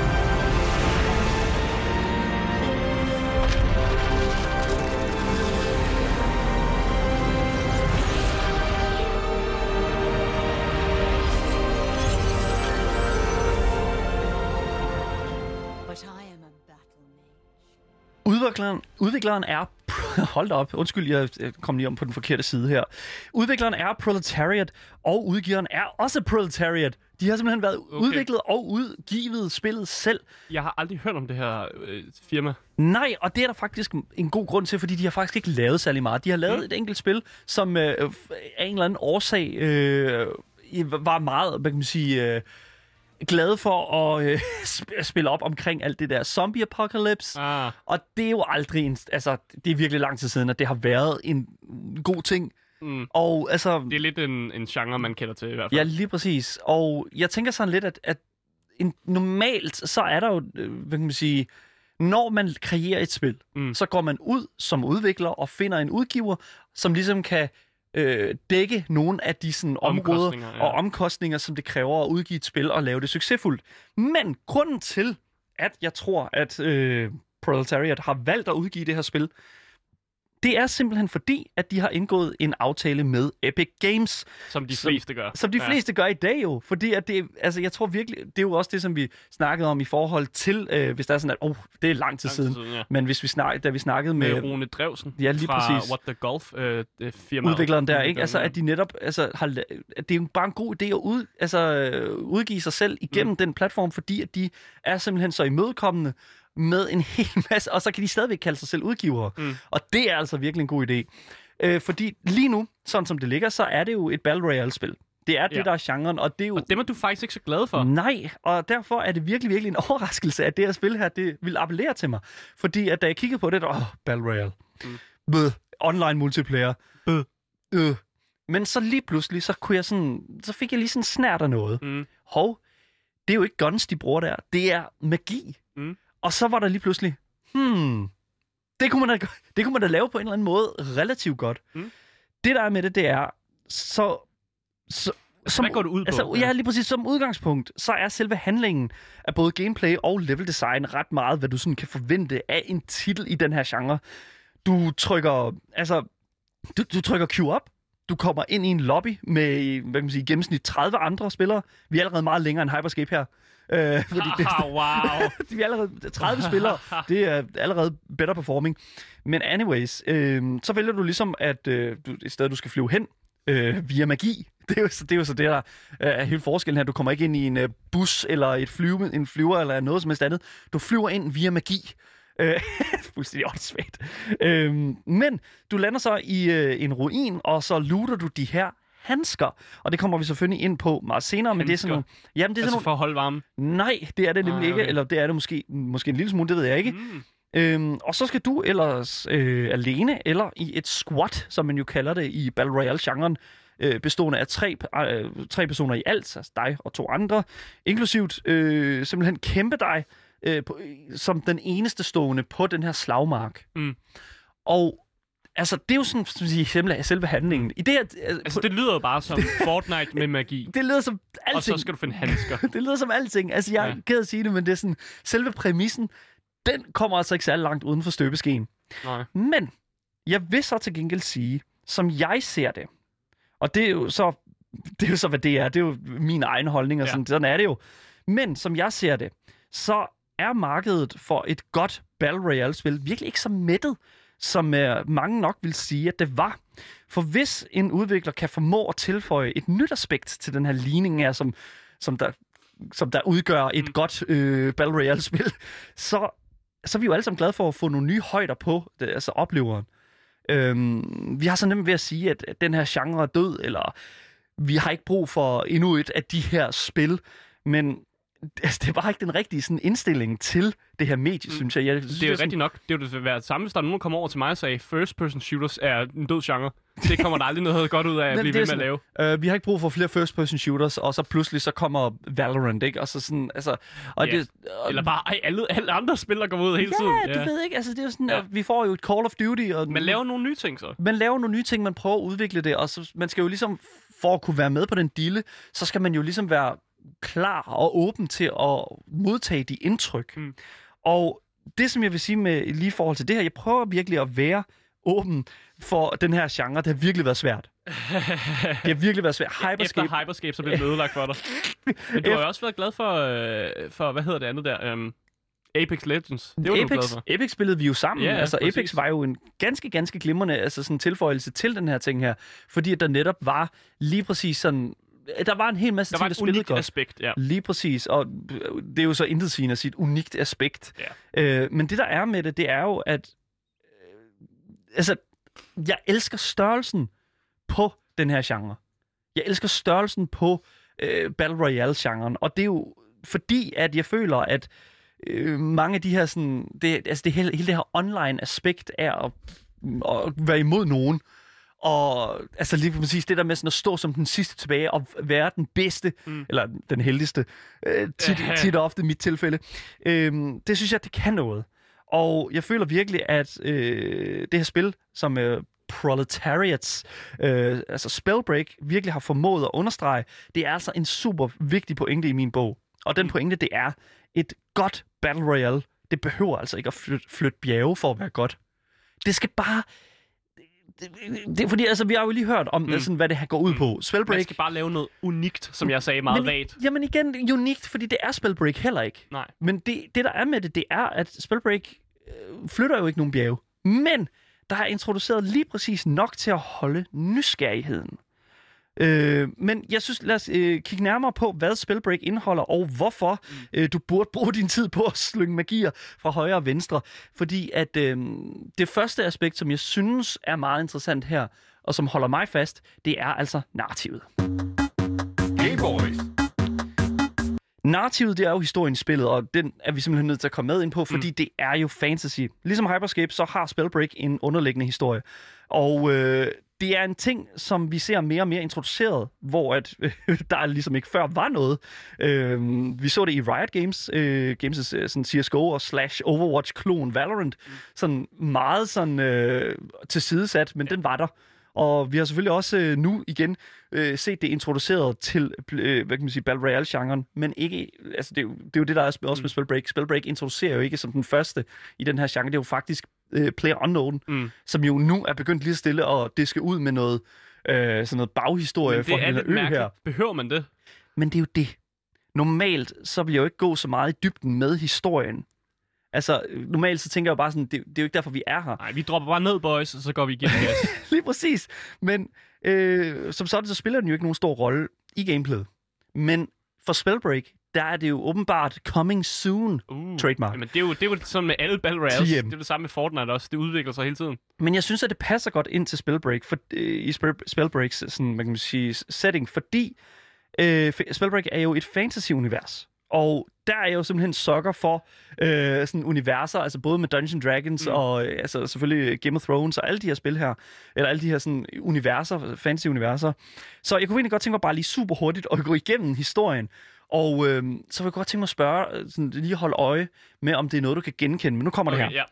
Udvikleren, udvikleren er... Hold da op. Undskyld, jeg jeg kom lige om på den forkerte side her. Udvikleren er Proletariat, og udgiveren er også Proletariat. De har simpelthen været okay. udviklet og udgivet spillet selv. Jeg har aldrig hørt om det her øh, firma. Nej, og det er der faktisk en god grund til, fordi de har faktisk ikke lavet særlig meget. De har lavet mm. et enkelt spil, som øh, af en eller anden årsag øh, var meget, hvad kan man sige... Øh, glad for at øh, sp- spille op omkring alt det der zombie apocalypse. Ah. Og det er jo aldrig en, altså, det er virkelig lang tid siden, at det har været en god ting. Mm. Og altså, Det er lidt en, en genre, man kender til i hvert fald. ja, lige præcis. Og jeg tænker sådan lidt, at, at en, normalt, så er der jo, øh, hvad kan man sige, når man kreerer et spil, Mm. så går man ud som udvikler og finder en udgiver, som ligesom kan øh, dække nogle af de sådan, områder ja. og omkostninger, som det kræver at udgive et spil og lave det succesfuldt. Men grunden til, at jeg tror, at øh, Proletariat har valgt at udgive det her spil, det er simpelthen fordi, at de har indgået en aftale med Epic Games, Som de Som- fleste gør. som de Ja. fleste gør i dag jo. Fordi at det, altså jeg tror virkelig, det er jo også det, som vi snakkede om i forhold til, øh, hvis der er sådan, at oh, det er lang tid Lang siden. siden, ja. Men hvis vi snak, da vi snakkede Med med, Rune Drevsen Ja, lige fra præcis. What the Golf øh, det firma. udvikleren der, ikke? Altså, at de netop, altså, har, at det er jo bare en god idé at ud, altså, øh, udgive sig selv igennem mm. den platform, fordi at de er simpelthen så imødekommende med en hel masse, og så kan de stadigvæk kalde sig selv udgivere. Mm. Og det er altså virkelig en god idé. Øh, fordi lige nu, sådan som det ligger, så er det jo et Battle Royale-spil. Det er det, Ja. der er genren, og det er jo... Og dem er du faktisk ikke så glad for. Nej, og derfor er det virkelig, virkelig en overraskelse, at det her spil her, det vil appellere til mig. Fordi at da jeg kiggede på det, åh, oh, Battle Royale. Mm. Bøh, online multiplayer. Bøh. Øh. Men så lige pludselig, så kunne jeg sådan, så fik jeg lige sådan snært af noget. Mm. Hov, det er jo ikke guns, de bruger der. Det er magi. Mm. Og så var der lige pludselig, hmm, det kunne man da, det kunne man da lave på en eller anden måde relativt godt. Mm. Det der er med det, det er, så... så som, Hvad går det ud på? Altså, Ja. lige præcis. Som udgangspunkt, så er selve handlingen af både gameplay og level design ret meget, hvad du sådan kan forvente af en titel i den her genre. Du trykker, altså, du, du trykker Q op, du kommer ind i en lobby med, hvad kan man sige, gennemsnit 30 andre spillere. Vi er allerede meget længere end Hyperscape her. Øh, fordi det, wow. vi er allerede 30 spillere. Det er allerede better performing. Men anyways, øh, så vælger du ligesom, at øh, du, et sted, du skal flyve hen øh, via magi. Det er, jo, så- det er jo så det, der øh, er hele forskellen her. Du kommer ikke ind i en øh, bus eller et flyve, en flyver eller noget som helst andet. Du flyver ind via magi. Øh, fuldstændig åndssvagt. Øh, men du lander så i øh, en ruin, og så looter du de her handsker. Og det kommer vi selvfølgelig ind på meget senere, men det er sådan. Jamen, det er sådan altså nogle, for at holde varme. Nej, det er det nemlig ikke. okay. Eller det er det måske, måske en lille smule, det ved jeg ikke. Mm. Øhm, og så skal du ellers øh, alene, eller i et squad, som man jo kalder det i Battle Royale-genren, øh, bestående af tre, øh, tre personer i alt, altså dig og to andre, inklusivt øh, simpelthen kæmpe dig øh, på, som den eneste stående på den her slagmark. Mm. Og altså, det er jo sådan, som sige, selve, selve handlingen. I det, øh, Altså, det lyder jo bare som Fortnite med magi. det lyder som alting. Og så skal du finde handsker. det lyder som alting. Altså, jeg er Ja. ked at sige det, men det er sådan, selve præmissen, den kommer altså ikke særlig langt uden for støbeskeen. Nej. Men jeg vil så til gengæld sige, som jeg ser det, og det er jo så, det er jo så hvad det er, det er jo min egen holdning, og Ja. sådan, sådan er det jo. Men som jeg ser det, så er markedet for et godt Battle Royale-spil virkelig ikke så mættet, som uh, mange nok vil sige, at det var. For hvis en udvikler kan formå at tilføje et nyt aspekt til den her ligning her, som, som, der, som der udgør et Mm. godt øh, Battle Royale-spil, så, så er vi jo alle sammen glade for at få nogle nye højder på det, altså opleveren. Øhm, vi har så nemt ved at sige, at, at den her genre er død, eller vi har ikke brug for endnu et af de her spil, men altså, det er bare ikke den rigtige sådan, indstilling til det her medie, mm. synes jeg. jeg synes, Det er jo sådan- rigtigt nok. Det ville være det samme, hvis der er nogen, der kommer over til mig og sagde, first person shooters er en død genre. Det kommer der aldrig noget godt ud af at blive ved med at lave. Øh, vi har ikke brug for flere first-person shooters, og så pludselig så kommer Valorant, ikke? Og så sådan, altså... Og Ja. det, og, Eller bare ej, alle, alle andre spil, der kommer ud hele tiden. Ja, du ved ikke, altså det er jo sådan, Ja. ja. vi får jo et Call of Duty, og Man laver nogle nye ting så. man laver nogle nye ting, man prøver at udvikle det, og så, man skal jo ligesom, for at kunne være med på den dille, så skal man jo ligesom være klar og åben til at modtage de indtryk. Mm. Og det, som jeg vil sige med lige forhold til det her, jeg prøver virkelig at være åben for den her genre. Det har virkelig været svært. Det har virkelig været svært. Hyperscape, Efter Hyperscape, så bliver det ødelagt for dig. Men du har jo også været glad for, øh, for hvad hedder det andet der? Um, Apex Legends. Det var du glad Apex, for. Apex spillede vi jo sammen. Ja, Ja, altså, præcis. Apex var jo en ganske, ganske glimrende altså sådan tilføjelse til den her ting her. Fordi at der netop var lige præcis sådan... Der var en hel masse Der ting, der spillede unikt godt. aspekt, ja. Lige præcis, og det er jo så intet sigende at sige et unikt aspekt. Ja. Øh, men det, der er med det, det er jo, at... Øh, altså, jeg elsker størrelsen på den her genre. Jeg elsker størrelsen på øh, Battle Royale-genren, og det er jo fordi, at jeg føler, at øh, mange af de her sådan... Det, altså, det hele, hele det her online-aspekt er at, at være imod nogen, og altså lige præcis det der med sådan at stå som den sidste tilbage og være den bedste, mm. eller den heldigste, øh, tit, tit og ofte i mit tilfælde, øh, det synes jeg, det kan noget. Og jeg føler virkelig, at øh, det her spil, som øh, Proletariats, øh, altså Spellbreak, virkelig har formået at understrege, det er altså en super vigtig pointe i min bog. Og den pointe, det er et godt Battle Royale. Det behøver altså ikke at flytte, flytte bjerge for at være godt. Det skal bare... Det, er fordi, altså, vi har jo lige hørt om, mm. sådan, hvad det her går ud på. Spellbreak... Man skal bare lave noget unikt, som jeg sagde meget men, vagt. Jamen igen, unikt, fordi det er Spellbreak heller ikke. Nej. Men det, det, der er med det, det er, at Spellbreak øh, flytter jo ikke nogen bjerge. Men der er introduceret lige præcis nok til at holde nysgerrigheden. Øh, men jeg synes, lad os øh, kigge nærmere på, hvad Spellbreak indeholder, og hvorfor mm. øh, du burde bruge din tid på at slynge magier fra højre og venstre. Fordi at øh, det første aspekt, som jeg synes er meget interessant her, og som holder mig fast, det er altså narrativet. Game Boys. Narrativet, det er jo historien i spillet, og den er vi simpelthen nødt til at komme med ind på, fordi mm. det er jo fantasy. Ligesom Hyperscape, så har Spellbreak en underliggende historie. Og øh, det er en ting, som vi ser mere og mere introduceret, hvor at, øh, der ligesom ikke før var noget. Øh, vi så det i Riot Games, øh, Games' øh, sådan CSGO og slash Overwatch-klon Valorant. Mm. Sådan meget sådan øh, tilsidesat, men ja. den var der. Og vi har selvfølgelig også øh, nu igen øh, set det introduceret til øh, hvad kan man sige, Battle Royale-genren, men ikke, altså det er, jo, det er jo det, der er også med Spellbreak. Spellbreak introducerer jo ikke som den første i den her genre, det er jo faktisk øh, Player Unknown, Mm. som jo nu er begyndt lige stille at diske ud med noget, øh, sådan noget baghistorie Men fra det er den her ø mærkeligt. her. Behøver man det? Men det er jo det. Normalt, så vil jeg jo ikke gå så meget i dybden med historien. Altså, øh, normalt så tænker jeg jo bare sådan, det, det er jo ikke derfor, vi er her. Nej, vi dropper bare ned, boys, og så går vi igennem gas. Lige præcis. Men øh, som sådan, så spiller den jo ikke nogen stor rolle i gameplayet. Men for Spellbreak, der er det jo åbenbart coming soon Uh, trademark. Jamen, det er jo, det er jo sådan med alle Battle Royales. TM. Det er det samme med Fortnite også. Det udvikler sig hele tiden. Men jeg synes, at det passer godt ind til Spellbreak, for, øh, i Spell, Spellbreaks sådan, man kan sige, setting, fordi øh, Spellbreak er jo et fantasy-univers. Og der er jeg jo simpelthen sokker for øh, sådan universer, altså både med Dungeons Dragons mm. og øh, altså selvfølgelig Game of Thrones og alle de her spil her, eller alle de her sådan universer, fantasy-universer. Så jeg kunne egentlig godt tænke mig bare lige super hurtigt at gå igennem historien. Og øh, så vil jeg godt tænke mig at spørge, øh, sådan, lige holde øje med, om det er noget, du kan genkende. Men nu kommer det her. ja.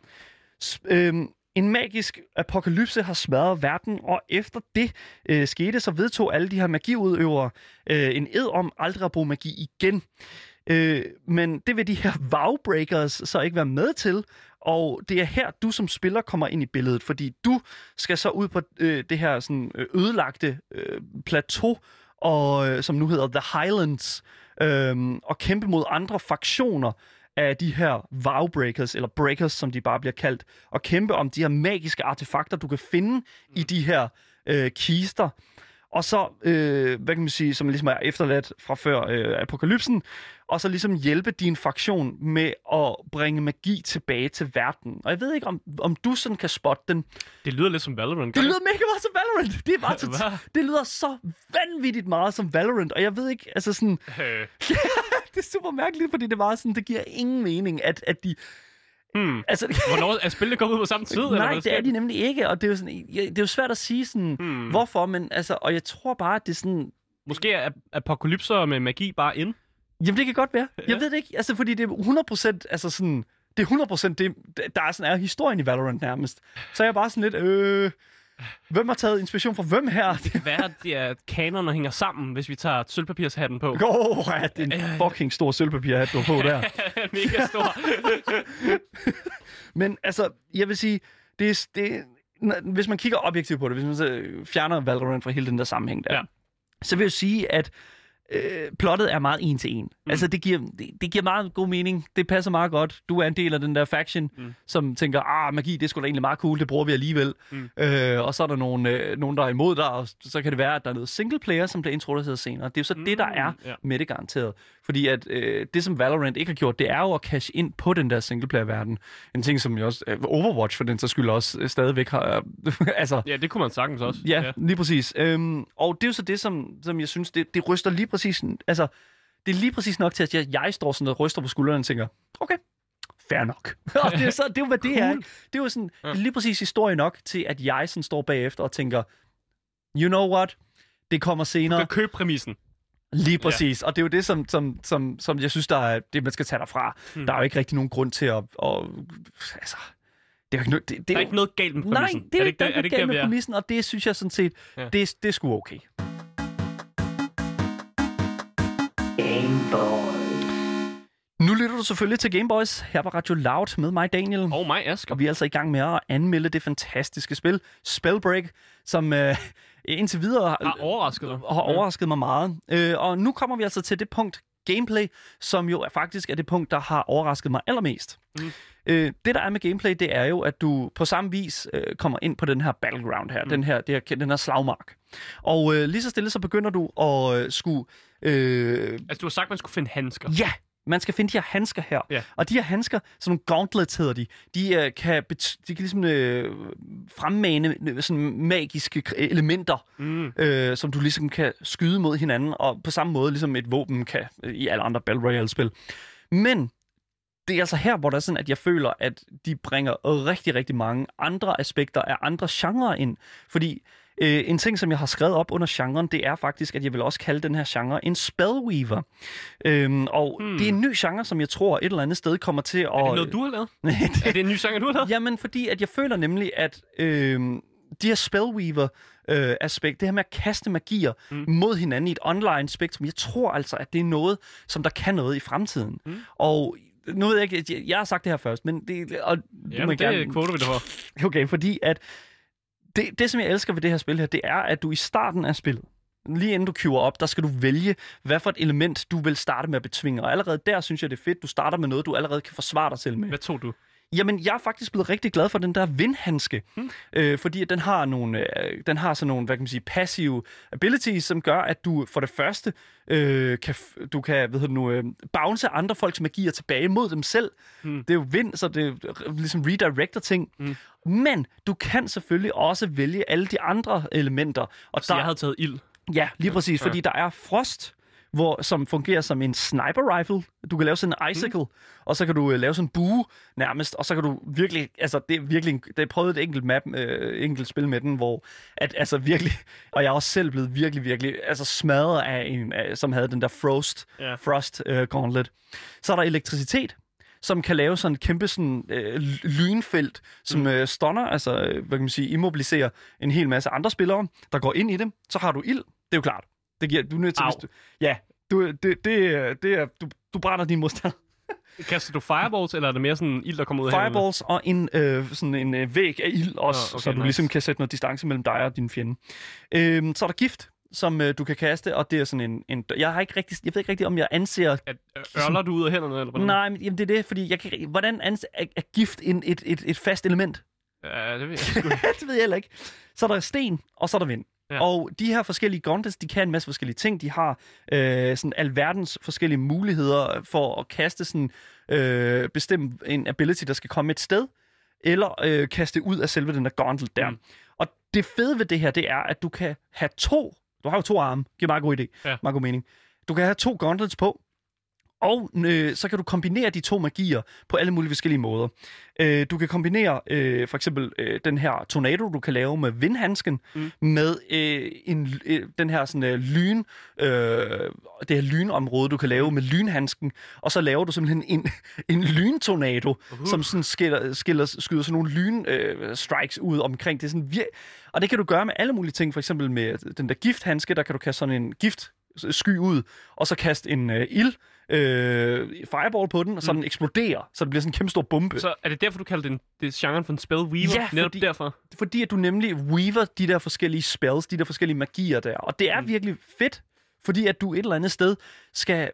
S- øhm, en magisk apokalypse har smadret verden, og efter det øh, skete, så vedtog alle de her magiudøvere øh, en ed om aldrig at bruge magi igen. Øh, men det vil de her Vowbreakers så ikke være med til, og det er her, du som spiller kommer ind i billedet, fordi du skal så ud på øh, det her sådan, øh, ødelagte øh, plateau, og, øh, som nu hedder The Highlands, øh, og kæmpe mod andre fraktioner af de her Vowbreakers, eller Breakers, som de bare bliver kaldt, og kæmpe om de her magiske artefakter, du kan finde i de her øh, kister. Og så, øh, hvad kan man sige, som ligesom er efterladt fra før øh, apokalypsen, og så ligesom hjælpe din fraktion med at bringe magi tilbage til verden. Og jeg ved ikke, om, om du sådan kan spotte den. Det lyder lidt som Valorant. Det lyder mega meget som Valorant. Det, er bare tot- det lyder så vanvittigt meget som Valorant, og jeg ved ikke, altså sådan, Øh, det er super mærkeligt, fordi det var sådan, det giver ingen mening, at, at de... hmm. Altså, Hvornår er spillet kommet ud på samme tid? eller Nej, hvad det sker er de nemlig ikke, og det er jo, sådan, det er jo svært at sige sådan, Hmm. hvorfor, men altså, og jeg tror bare, at det er sådan, Måske er apokalypser med magi bare ind. Jamen det kan godt være. Jeg Ja. ved det ikke, altså fordi det er 100% altså sådan, det er 100% det, der er sådan er historien i Valorant nærmest. Så er jeg bare sådan lidt, øh, hvem har taget inspiration fra hvem her? Det kan være, at det er kanonerne hænger sammen, hvis vi tager sølvpapirshatten på. Åh, oh, ja, det er en fucking stor sølvpapirhat, du har på der. Mega stor. Men altså, jeg vil sige, det er, det hvis man kigger objektivt på det, hvis man så fjerner Valorant fra hele den der sammenhæng der, Ja. så vil jeg sige, at øh, plottet er meget en til en. Mm. Altså, det giver, det, det giver meget god mening. Det passer meget godt. Du er en del af den der faction, mm. som tænker, ah, magi, det er sgu da egentlig meget cool, det bruger vi alligevel. Mm. Øh, og så er der nogen, øh, nogen, der er imod dig, og så kan det være, at der er noget single player, som bliver introduceret senere. Det er jo så mm. det, der er ja. med det garanteret. Fordi at øh, det, som Valorant ikke har gjort, det er jo at cash ind på den der singleplayer-verden. En ting, som jo også øh, Overwatch for den så skyld også øh, stadigvæk har... Øh, altså, Ja, det kunne man sagtens også. Ja, ja. lige præcis. Øhm, og det er jo så det, som, som jeg synes, det, det ryster lige præcis... Altså, det er lige præcis nok til, at jeg, jeg står sådan og ryster på skuldrene og tænker, okay, fair nok. og det er, så, det er jo, hvad det er. ikke? Det er jo sådan, er lige præcis historie nok til, at jeg sådan står bagefter og tænker, you know what, det kommer Du senere. kan købe præmissen. Lige præcis. Ja. Og det er jo det, som, som, som, som jeg synes, der er det, man skal tage derfra. Hmm. Der er jo ikke rigtig nogen grund til at... at altså, det er jo ikke, no- det, det Der er jo- ikke noget galt med Nej, præmissen. det er, er det ikke, der, er det ikke galt med er? præmissen, og det synes jeg sådan set, ja. det, det er sgu okay. Du selvfølgelig til Gameboys her på Radio Loud med mig, Daniel. Og mig, Asger. Og vi er altså i gang med at anmelde det fantastiske spil, Spellbreak, som øh, indtil videre Har overrasket dig. har overrasket mig meget. Øh, og nu kommer vi altså til det punkt, gameplay, som jo er faktisk er det punkt, der har overrasket mig allermest. Mm. Mm. Øh, det, der er med gameplay, det er jo, at du på samme vis øh, kommer ind på den her battleground her, mm. den, her, det her den her slagmark. Og øh, lige så stille, så begynder du at øh, skulle... Øh, Altså, du har sagt, man skulle finde handsker. Ja, man skal finde de her handsker her. Ja. Og de her handsker, sådan nogle gauntlets hedder de, de, øh, kan, bet- de kan ligesom øh, fremmane øh, sådan magiske elementer, Mm. øh, som du ligesom kan skyde mod hinanden, og på samme måde ligesom et våben kan øh, i alle andre Battle Royale-spil. Men det er altså her, hvor der er sådan, at jeg føler, at de bringer rigtig, rigtig mange andre aspekter af andre genrer ind. Fordi øh, en ting, som jeg har skrevet op under genren, det er faktisk, at jeg vil også kalde den her genre en spellweaver. Øhm, og Hmm. det er en ny genre, som jeg tror et eller andet sted kommer til at... Er det noget, du har lavet? det, Er det en ny sang, du har lavet? Jamen, fordi at jeg føler nemlig, at øh, de her spellweaver øh, aspekt, det her med at kaste magier Mm. mod hinanden i et online spektrum, jeg tror altså, at det er noget, som der kan noget i fremtiden. Mm. Og nu ved jeg ikke, jeg, jeg har sagt det her først, men det... Og du må Jamen, det gerne- kvoter vi det for. Okay, fordi at det, det, som jeg elsker ved det her spil her, det er, at du i starten af spillet, lige inden du queuer op, der skal du vælge, hvad for et element du vil starte med at betvinge. Og allerede der synes jeg, det er fedt, du starter med noget, du allerede kan forsvare dig selv med. Hvad tog du? Jamen, jeg er faktisk blevet rigtig glad for den der vindhandske, hmm. øh, fordi den har nogle, øh, den har sådan nogle, hvad kan man sige, passive abilities, som gør, at du for det første øh, kan, du kan, hvad hedder nu, øh, bounce andre folks magier tilbage mod dem selv. Hmm. Det er jo vind, så det er ligesom redirecter ting. Hmm. Men du kan selvfølgelig også vælge alle de andre elementer. Og Så jeg havde taget ild. Ja, lige præcis, Ja. fordi der er frost, hvor, som fungerer som en sniper rifle. Du kan lave sådan en icicle, mm. og så kan du øh, lave sådan en bue nærmest, og så kan du virkelig, altså det er virkelig, en- det er prøvet et enkelt map, øh, enkelt spil med den, hvor at altså virkelig, og jeg er også selv blevet virkelig, virkelig, altså smadret af en, af, som havde den der frost, Ja. frost øh, gauntlet. Så er der elektricitet, som kan lave sådan et kæmpe sådan, øh, lynfelt, som mm. øh, stunner, altså øh, hvad kan man sige, immobiliserer en hel masse andre spillere, der går ind i det. Så har du ild, det er jo klart. Det giver, du er nødt til, Au. hvis du, ja, du, det, det, det er, du, du brænder din modstander. Kaster du fireballs, eller er det mere sådan ild, der kommer ud af? Fireballs og en, øh, sådan en øh, væg af ild også, Åh, okay, så du nice. ligesom kan sætte noget distance mellem dig og din fjende. Øhm, så er der gift, som øh, du kan kaste, og det er sådan en, en... Jeg har ikke rigtig, jeg ved ikke rigtig, om jeg anser At, øh, ørler du ud af hænderne, eller hvordan? Nej, men jamen, det er det, fordi jeg kan, hvordan ans- er, er gift en, et, et, et fast element? Ja, det ved jeg sgu ikke. det ved jeg heller ikke. Så er der sten, og så er der vind. Ja. Og de her forskellige gauntlets, de kan en masse forskellige ting. De har øh, sådan alverdens forskellige muligheder for at kaste sådan øh, bestemme en ability, der skal komme et sted, eller øh, kaste ud af selve den der gauntlet der. Mm. Og det fede ved det her, det er, at du kan have to, du har jo to arme, giver meget god idé, Ja. meget god mening. Du kan have to gauntlets på, og øh, så kan du kombinere de to magier på alle mulige forskellige måder. Øh, du kan kombinere øh, for eksempel øh, den her tornado, du kan lave med vindhandsken, Mm. med øh, en, øh, den her sådan, øh, lyn, øh, det her lynområde, du kan lave med lynhandsken, og så laver du simpelthen en, en lyntornado, Uh. uh. som sådan skiller, skiller, skyder sådan nogle lyn øh, strikes ud omkring. Det er sådan vir- og det kan du gøre med alle mulige ting, for eksempel med den der gifthandske, der kan du kaste sådan en gift sky ud, og så kaste en øh, ild, øh, fireball på den, og så Mm. den eksploderer, så det bliver sådan en kæmpe stor bombe. Så er det derfor, du kalder den, det genren for en spell weaver? Ja, Netop fordi- derfor. Fordi at du nemlig weaver de der forskellige spells, de der forskellige magier der. Og det er Mm. virkelig fedt, Fordi at du et eller andet sted skal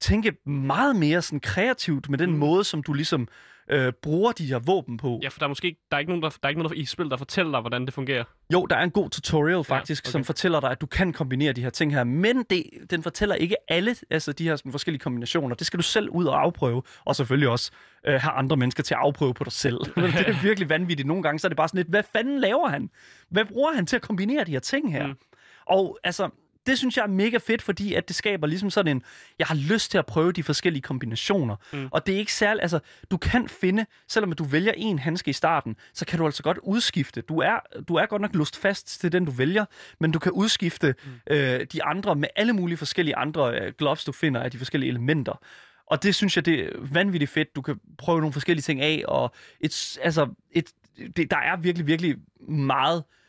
tænke meget mere sådan kreativt med den Mm. måde, som du ligesom øh, bruger de her våben på. Ja, for der er måske ikke, der er ikke nogen, der, der er ikke nogen der, i spil, der fortæller dig, hvordan det fungerer. Jo, der er en god tutorial faktisk, okay. som fortæller dig, at du kan kombinere de her ting her, men det, den fortæller ikke alle altså de her sådan, forskellige kombinationer. Det skal du selv ud og afprøve, og selvfølgelig også øh, have andre mennesker til at afprøve på dig selv. det er virkelig vanvittigt. Nogle gange så er det bare sådan lidt, hvad fanden laver han? Hvad bruger han til at kombinere de her ting her? Mm. Og altså, det synes jeg er mega fedt, fordi at det skaber ligesom sådan en, jeg har lyst til at prøve de forskellige kombinationer. Mm. Og det er ikke særligt, altså, du kan finde, selvom du vælger en handske i starten, så kan du altså godt udskifte. Du er, du er godt nok lust fast til den, du vælger, men du kan udskifte mm. øh, de andre med alle mulige forskellige andre øh, gloves, du finder af de forskellige elementer. Og det synes jeg, det er vanvittigt fedt. Du kan prøve nogle forskellige ting af, og et, altså, et, det, der er virkelig, virkelig meget øh,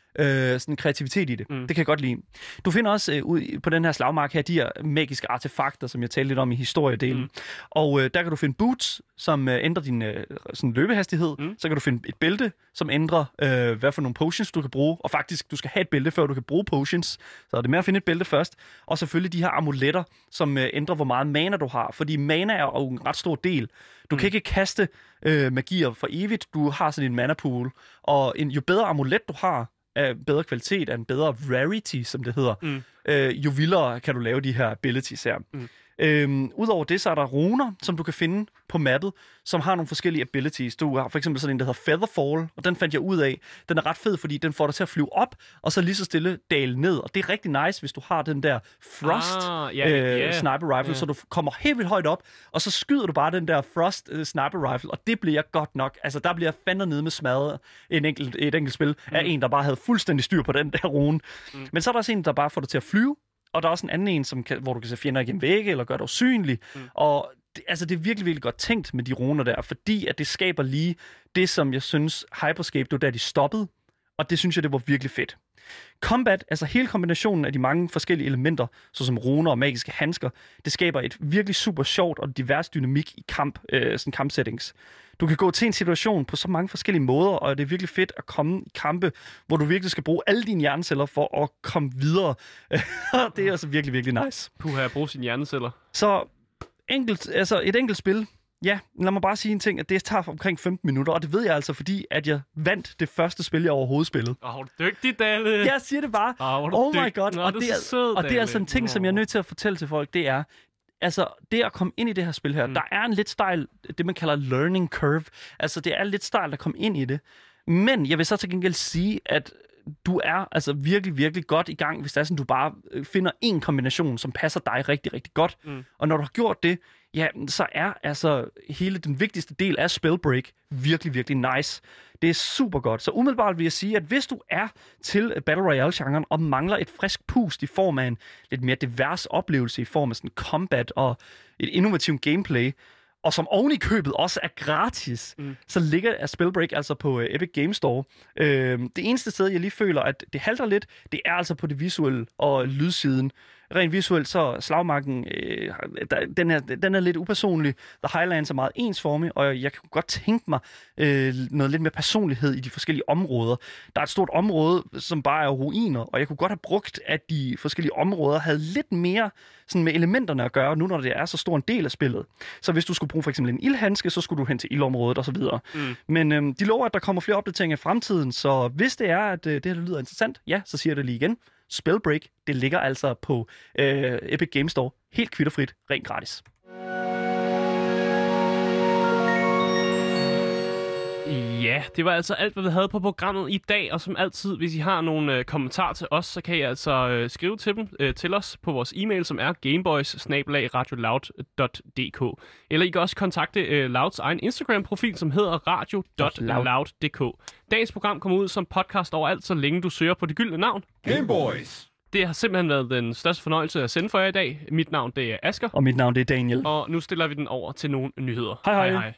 sådan kreativitet i det. Mm. Det kan jeg godt lide. Du finder også øh, ud på den her slagmark her, de her magiske artefakter, som jeg talte lidt om i historiedelen. Mm. Og øh, der kan du finde boots, som øh, ændrer din øh, sådan løbehastighed. Mm. Så kan du finde et bælte, som ændrer, øh, hvad for nogle potions du kan bruge. Og faktisk, du skal have et bælte, før du kan bruge potions. Så er det med at finde et bælte først. Og selvfølgelig de her amuletter, som øh, ændrer, hvor meget mana du har. Fordi mana er jo en ret stor del. Du mm. kan ikke kaste øh, magier for evigt. Du har sådan en mana pool. Og en, jo bedre amulet du har, af bedre kvalitet, af en bedre rarity, som det hedder, mm. øh, jo vildere kan du lave de her abilities her. Mm. Øhm, Udover det, så er der runer, som du kan finde på mappet, som har nogle forskellige abilities. Du har for eksempel sådan en, der hedder Featherfall, og den fandt jeg ud af. Den er ret fed, fordi den får dig til at flyve op, og så lige så stille dale ned. Og det er rigtig nice, hvis du har den der Frost Ah, ja, øh, sniper rifle, Ja. så du kommer helt vildt højt op, og så skyder du bare den der Frost øh, sniper rifle, og det bliver godt nok. Altså, der bliver jeg fandme nede med smadret en enkelt, et enkelt spil mm. af en, der bare havde fuldstændig styr på den der rune. Mm. Men så er der også en, der bare får dig til at flyve, og der er også en anden en, som kan, hvor du kan se fjender igennem vægge, eller gøre dig usynlig. Mm. Og det, altså, det er virkelig, virkelig godt tænkt med de runer der, fordi at det skaber lige det, som jeg synes Hyperscape, det var der, de stoppede. Og det synes jeg, det var virkelig fedt. Combat, altså hele kombinationen af de mange forskellige elementer, såsom runer og magiske handsker, det skaber et virkelig super sjovt og divers dynamik i kamp, øh, sådan kampsettings. Du kan gå til en situation på så mange forskellige måder, og det er virkelig fedt at komme i kampe, hvor du virkelig skal bruge alle dine hjerneceller for at komme videre. det er altså virkelig, virkelig nice. Puh, jeg bruger sine hjerneceller. Så enkelt, altså et enkelt spil, ja, lad mig bare sige en ting, at det tager omkring 15 minutter, og det ved jeg altså, fordi at jeg vandt det første spil, jeg overhovedet spillede. Åh, oh, du dygtig, Dalle. Jeg siger det bare. Du oh my dygtig. god. Nå, og, det er, sød, og det er altså en ting, som jeg er nødt til at fortælle til folk, det er, altså det at komme ind i det her spil her, mm. der er en lidt stejl, det man kalder learning curve. Altså det er lidt stejlt at komme ind i det. Men jeg vil så til gengæld sige, at du er altså virkelig, virkelig godt i gang, hvis det er sådan, du bare øh, finder en kombination, som passer dig rigtig, rigtig godt. Mm. Og når du har gjort det, ja, så er altså hele den vigtigste del af Spellbreak virkelig, virkelig nice. Det er super godt. Så umiddelbart vil jeg sige, at hvis du er til Battle Royale-genren og mangler et frisk pust i form af en lidt mere divers oplevelse i form af sådan combat og et innovativt gameplay, og som oven i købet også er gratis, mm. så ligger er Spellbreak altså på uh, Epic Games Store. Uh, det eneste sted, jeg lige føler, at det halter lidt, det er altså på det visuelle og lydsiden. Rent visuelt, så slagmarken, øh, der, den, er, den er lidt upersonlig. The Highlands er meget ensformig, og jeg kan godt tænke mig øh, noget lidt mere personlighed i de forskellige områder. Der er et stort område, som bare er ruiner, og jeg kunne godt have brugt, at de forskellige områder havde lidt mere sådan med elementerne at gøre, nu når det er så stor en del af spillet. Så hvis du skulle bruge for eksempel en ildhandske, så skulle du hen til ildområdet osv. Mm. Men øh, de lover, at der kommer flere opdateringer i fremtiden, så hvis det er, at øh, det her lyder interessant, ja, så siger jeg det lige igen. Spellbreak, det ligger altså på øh, Epic Games Store, helt kvitterfrit, rent gratis. Ja, det var altså alt, hvad vi havde på programmet i dag, og som altid, hvis I har nogle øh, kommentarer til os, så kan I altså øh, skrive til dem øh, til os på vores e-mail, som er gameboys Eller I kan også kontakte øh, Louds egen Instagram-profil, som hedder radio.loud.dk. Dagens program kommer ud som podcast overalt, så længe du søger på det gyldne navn. Gameboys. Det har simpelthen været den største fornøjelse at sende for jer i dag. Mit navn det er Asker, Og mit navn det er Daniel. og nu stiller vi den over til nogle nyheder. Hej, hej. hej.